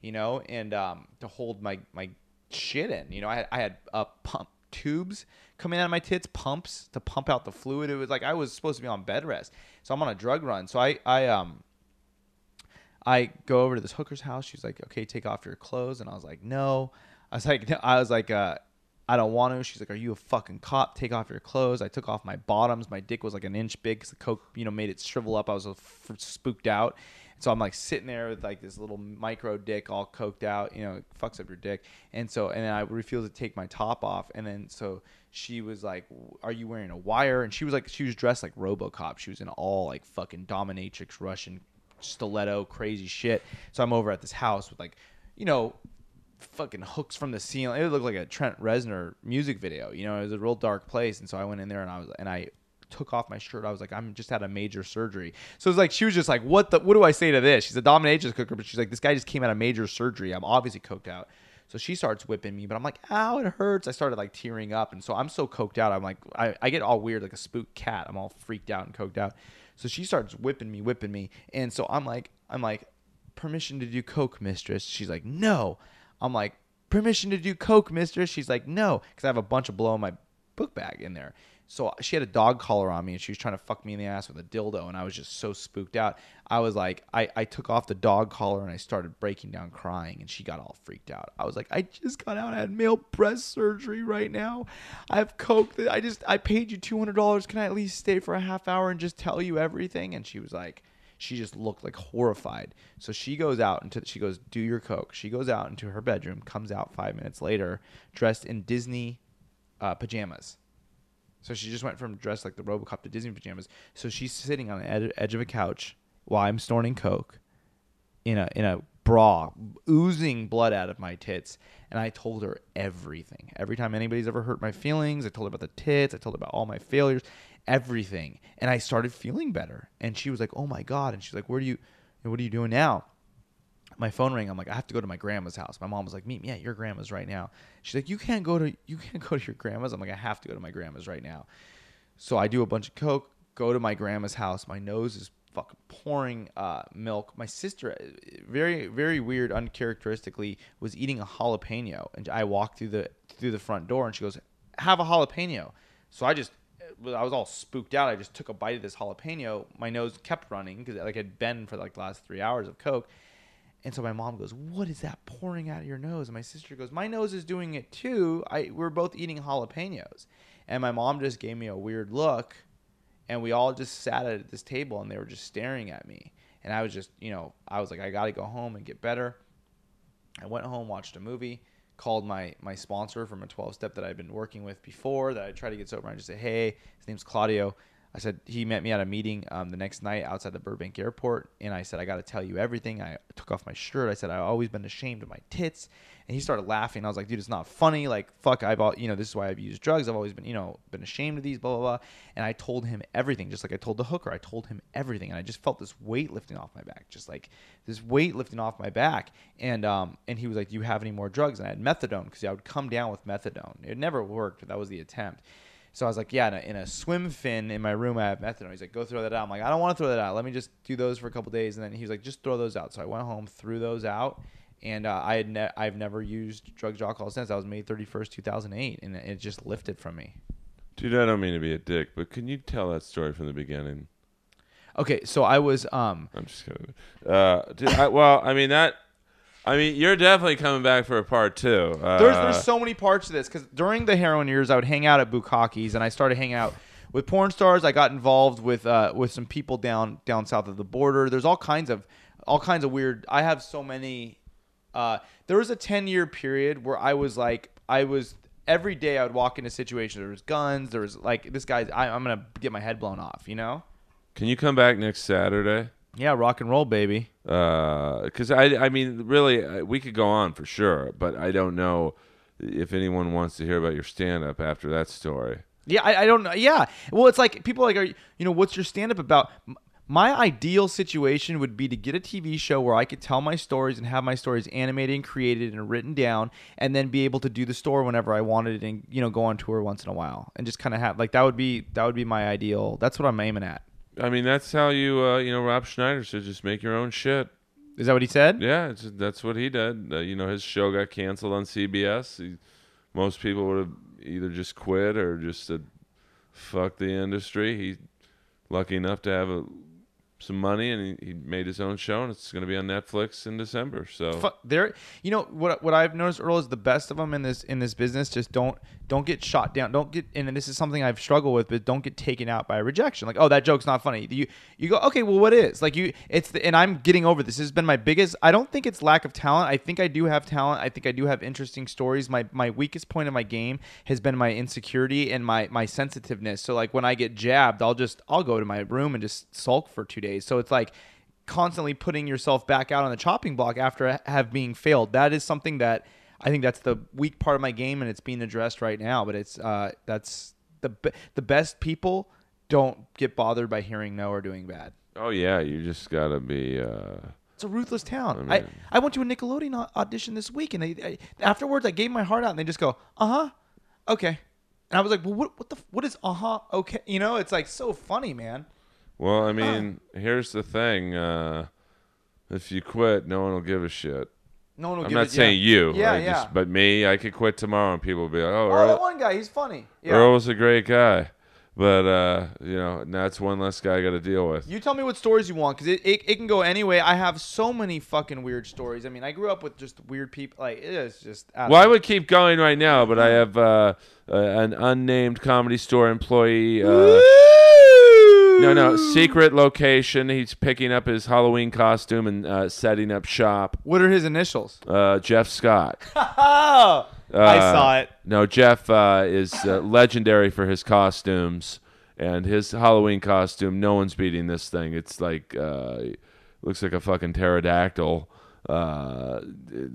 you know, and um, to hold my my shit in. You know, I had, I had uh, pump tubes coming out of my tits, pumps to pump out the fluid. It was like I was supposed to be on bed rest, so I'm on a drug run. So I I um I go over to this hooker's house. She's like, "Okay, take off your clothes," and I was like, "No." I was like, I was like, uh, I don't want to. She's like, "Are you a fucking cop? Take off your clothes." I took off my bottoms. My dick was like an inch big because the coke, you know, made it shrivel up. I was f- spooked out. So I'm like sitting there with like this little micro dick all coked out, you know, it fucks up your dick. And so, and then I refused to take my top off. And then, so she was like, Are you wearing a wire? And she was like, she was dressed like Robocop. She was in all like fucking dominatrix Russian stiletto crazy shit. So I'm over at this house with like, you know, fucking hooks from the ceiling. It looked like a Trent Reznor music video. You know, it was a real dark place. And so I went in there and I was, and I took off my shirt. I was like, I'm just had a major surgery. So it's like she was just like, what the what do I say to this? She's a dominatrix cooker, but she's like, this guy just came out of major surgery. I'm obviously coked out. So she starts whipping me, but I'm like, ow, it hurts. I started like tearing up, and so I'm so coked out. I'm like, I, I get all weird like a spooked cat. I'm all freaked out and coked out. So she starts whipping me, whipping me, and so I'm like, I'm like, permission to do coke, mistress. She's like, no. I'm like, permission to do coke, mistress. She's like, no, because I have a bunch of blow in my book bag in there. So she had a dog collar on me and she was trying to fuck me in the ass with a dildo and I was just so spooked out. I was like, I, I took off the dog collar and I started breaking down crying and she got all freaked out. I was like, I just got out. I had male breast surgery right now. I have coke. I just, I paid you $200. Can I at least stay for a half hour and just tell you everything? And she was like, she just looked like horrified. So she goes out into she goes, "Do your coke." She goes out into her bedroom, comes out 5 minutes later dressed in Disney uh, pajamas. So she just went from dressed like the RoboCop to Disney pajamas. So she's sitting on the ed- edge of a couch while I'm snorting coke in a in a bra, oozing blood out of my tits, and I told her everything. Every time anybody's ever hurt my feelings, I told her about the tits. I told her about all my failures, everything, and I started feeling better. And she was like, "Oh my god!" And she's like, "Where do you? What are you doing now?" My phone rang. I'm like, I have to go to my grandma's house. My mom was like, Meet me at your grandma's right now. She's like, You can't go to you can't go to your grandma's. I'm like, I have to go to my grandma's right now. So I do a bunch of coke, go to my grandma's house. My nose is fucking pouring uh, milk. My sister, uh, very very weird, uncharacteristically, was eating a jalapeno, and I walked through the through the front door, and she goes, Have a jalapeno. So I just I was all spooked out. I just took a bite of this jalapeno. My nose kept running because like I'd been for like the last three hours of coke. And so my mom goes, "What is that pouring out of your nose?" And my sister goes, "My nose is doing it too. I we're both eating jalapenos." And my mom just gave me a weird look, and we all just sat at this table and they were just staring at me. And I was just, you know, I was like, I got to go home and get better. I went home, watched a movie, called my my sponsor from a 12 step that I'd been working with before that I tried to get sober. And I just said, "Hey, his name's Claudio." I said he met me at a meeting um, the next night outside the Burbank airport, and I said I got to tell you everything. I took off my shirt. I said I've always been ashamed of my tits, and he started laughing. I was like, dude, it's not funny. Like fuck, I've all you know this is why I've used drugs. I've always been you know been ashamed of these blah blah blah. And I told him everything, just like I told the hooker. I told him everything, and I just felt this weight lifting off my back, just like this weight lifting off my back. And um and he was like, do you have any more drugs? And I had methadone because I would come down with methadone. It never worked, but that was the attempt. So I was like, yeah, in a, in a swim fin in my room, I have methadone. He's like, go throw that out. I'm like, I don't want to throw that out. Let me just do those for a couple days. And then he was like, just throw those out. So I went home, threw those out, and uh, I had ne- I've never used drugs or alcohol since. That was May 31st, 2008, and it just lifted from me. Dude, I don't mean to be a dick, but can you tell that story from the beginning? Okay, so I was um I'm just kidding. Uh, dude, I, well, I mean that. I mean, you're definitely coming back for a part two. Uh, There's there's so many parts to this because during the heroin years, I would hang out at Bukakis, and I started hanging out with porn stars. I got involved with uh, with some people down down south of the border. There's all kinds of all kinds of weird. I have so many. Uh, there was a 10 year period where I was like, I was every day I would walk into situations. There was guns. There was like this guy's. I, I'm gonna get my head blown off. You know. Can you come back next Saturday? Yeah, rock and roll, baby. Because I, I mean, really, uh, we could go on for sure, but I don't know if anyone wants to hear about your stand-up after that story. Yeah, I, I don't know. Yeah, well, it's like people are like, are you, you know, what's your stand up about? My ideal situation would be to get a TV show where I could tell my stories and have my stories animated and created and written down, and then be able to do the store whenever I wanted and you know go on tour once in a while and just kind of have like that would be that would be my ideal. That's what I'm aiming at. I mean, that's how you, uh, you know, Rob Schneider said, just make your own shit. Is that what he said? Yeah, it's, that's what he did. Uh, you know, his show got canceled on CBS. He, most people would have either just quit or just said, "Fuck the industry." He lucky enough to have a, some money, and he, he made his own show, and it's going to be on Netflix in December. So. There you know what what I've noticed Earl is the best of them in this in this business just don't don't get shot down. Don't get and this is something I've struggled with but don't get taken out by rejection. Like oh that joke's not funny. You you go okay well what is? Like you it's the, and I'm getting over this. This has been my biggest I don't think it's lack of talent. I think I do have talent. I think I do have interesting stories. My my weakest point of my game has been my insecurity and my my sensitiveness. So like when I get jabbed I'll just I'll go to my room and just sulk for 2 days so it's like constantly putting yourself back out on the chopping block after have being failed. That is something that I think that's the weak part of my game, and it's being addressed right now. But it's uh, that's the be- the best people don't get bothered by hearing no or doing bad. oh yeah, you just got to be. Uh, It's a ruthless town. I I, mean- I, went to a Nickelodeon audition this week, and they I, afterwards I gave my heart out, and they just go, uh huh, okay. And I was like, well, what what the what is uh huh okay? You know, it's like so funny, man. Well, I mean, here's the thing: uh, if you quit, no one will give a shit. No one will I'm give not it, saying yeah. you, Yeah, I yeah. just- but me. I could quit tomorrow, and people will be like, "Oh, oh, Earl, that one guy, he's funny. Yeah. Earl was a great guy," but uh, you know, that's one less guy I got to deal with. You tell me what stories you want because it, it, it can go anyway. I have so many fucking weird stories. I mean, I grew up with just weird people. Like, it is just. Well, I would keep going right now, but I have uh, uh, an unnamed comedy store employee. No, no, secret location. He's picking up his Halloween costume and uh, setting up shop. What are his initials? Uh, Jeff Scott. Oh, I Uh, saw it. No, Jeff uh, is uh, legendary for his costumes and his Halloween costume. No one's beating this thing. It's like uh, looks like a fucking pterodactyl. Uh,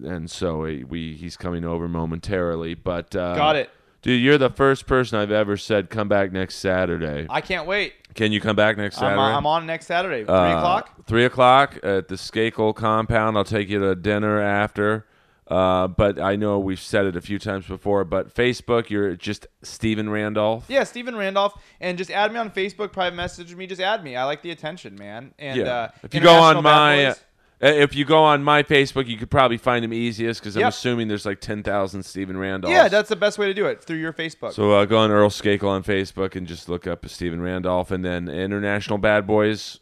and so he, we he's coming over momentarily, but uh, Got it. Dude. You're the first person I've ever said come back next Saturday. I can't wait. Can you come back next I'm, Saturday? on- I'm on next Saturday, three Uh, o'clock. Three o'clock at the Skakel compound. I'll take you to dinner after. Uh, but I know we've said it a few times before. But Facebook, you're just Steven Randolph. Yeah, Steven Randolph, and just add me on Facebook. Private message me. Just add me. I like the attention, man. And Yeah. uh, if you go on International Bad my, uh, Boys. If you go on my Facebook, you could probably find him easiest because I'm Yep. assuming there's like ten thousand Steven Randolph. yeah, that's the best way to do it through your Facebook. so uh, go on Earl Skakel on Facebook and just look up Steven Randolph, and then International Bad Boys.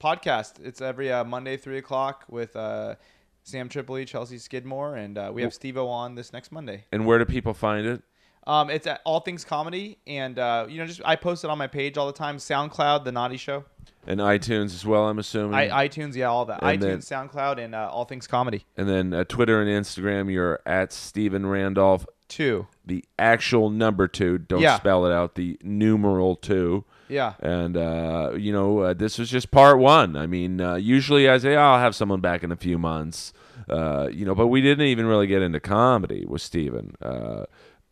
podcast. It's every uh, Monday, three o'clock with uh, Sam Tripoli, Chelsea Skidmore, and uh, we have Steve-O on this next Monday. And where do people find it? Um, it's at All Things Comedy, and uh, you know, just I post it on my page all the time. SoundCloud, The Naughty Show, And iTunes as well. I'm assuming. I, iTunes, yeah, all that. ITunes, then- SoundCloud, and uh, All Things Comedy. and then uh, Twitter and Instagram, you're at Steven Randolph. Two, the actual number two. Don't Yeah. spell it out. The numeral two. yeah. And uh, you know, uh, this was just part one. I mean, uh, usually I say, oh, "I'll have someone back in a few months," uh, you know, but we didn't even really get into comedy with Steven.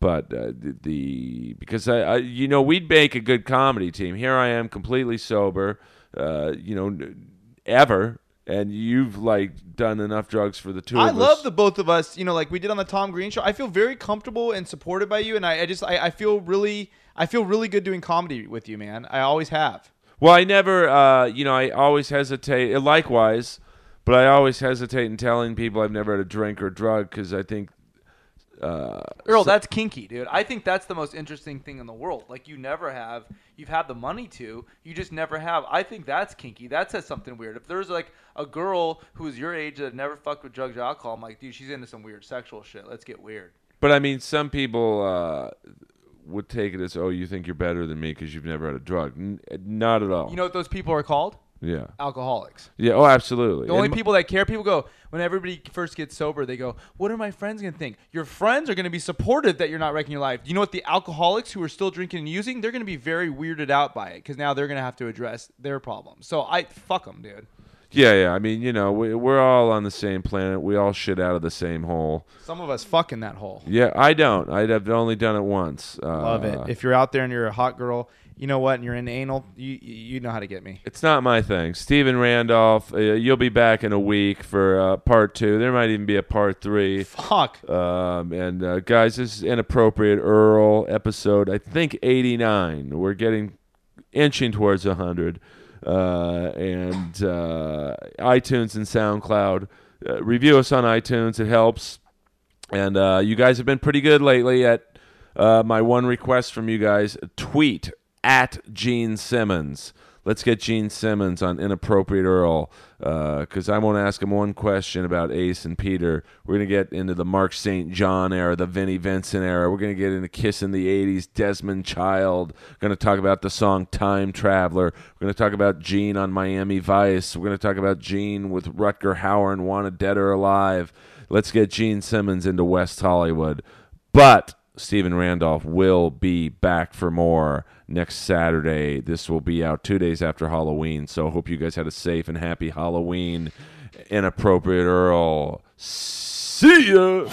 But uh, the, the because I, I, you know, we'd make a good comedy team. Here I am, completely sober, uh, you know, ever, and you've like done enough drugs for the two. I love us. the both of us. You know, like we did on the Tom Green show. I feel very comfortable and supported by you, and I, I just I, I feel really I feel really good doing comedy with you, man. I always have. Well, I never, uh, you know, I always hesitate. Likewise, but I always hesitate in telling people I've never had a drink or drug because I think. Uh, Earl, that's kinky, dude. I think that's the most interesting thing in the world. Like you never have, you've had the money to, you just never have. I think that's kinky. That says something weird. If there's like a girl who's your age that never fucked with drugs or alcohol, I'm like, dude, she's into some weird sexual shit. Let's get weird. but I mean, some people uh, would take it as, "Oh, you think you're better than me because you've never had a drug." N- not at all. You know what those people are called? Yeah. alcoholics. Yeah. Oh, absolutely. The only And m- people that care, people go when everybody first gets sober. They go, "What are my friends gonna think?" Your friends are gonna be supportive that you're not wrecking your life. You know what? The alcoholics who are still drinking and using, they're gonna be very weirded out by it because now they're gonna have to address their problems. So I fuck them, dude. Yeah, yeah. I mean, you know, we, we're all on the same planet. We all shit out of the same hole. Some of us fuck in that hole. Yeah, I don't. I've only done it once. Uh, Love it. If you're out there and you're a hot girl, you know what, and you're in anal, you you know how to get me. It's not my thing. Steven Randolph, uh, you'll be back in a week for uh, part two. There might even be a part three. Fuck. Um, and uh, guys, this is inappropriate Earl episode. I think eighty nine. We're getting inching towards hundred. Uh, and uh, iTunes and SoundCloud. Uh, review us on iTunes. It helps. And uh, you guys have been pretty good lately at uh, my one request from you guys tweet at Gene Simmons. Let's get Gene Simmons on Inappropriate Earl uh, because I want to ask him one question about Ace and Peter. We're going to get into the Mark St. John era, the Vinnie Vincent era. We're going to get into Kiss in the 80s, Desmond Child. We're going to talk about the song Time Traveler. We're going to talk about Gene on Miami Vice. We're going to talk about Gene with Rutger Hauer and Wanted Dead or Alive. Let's get Gene Simmons into West Hollywood. But Steven Randolph will be back for more next Saturday. This will be out two days after Halloween. So I hope you guys had a safe and happy Halloween. Inappropriate Earl. See ya.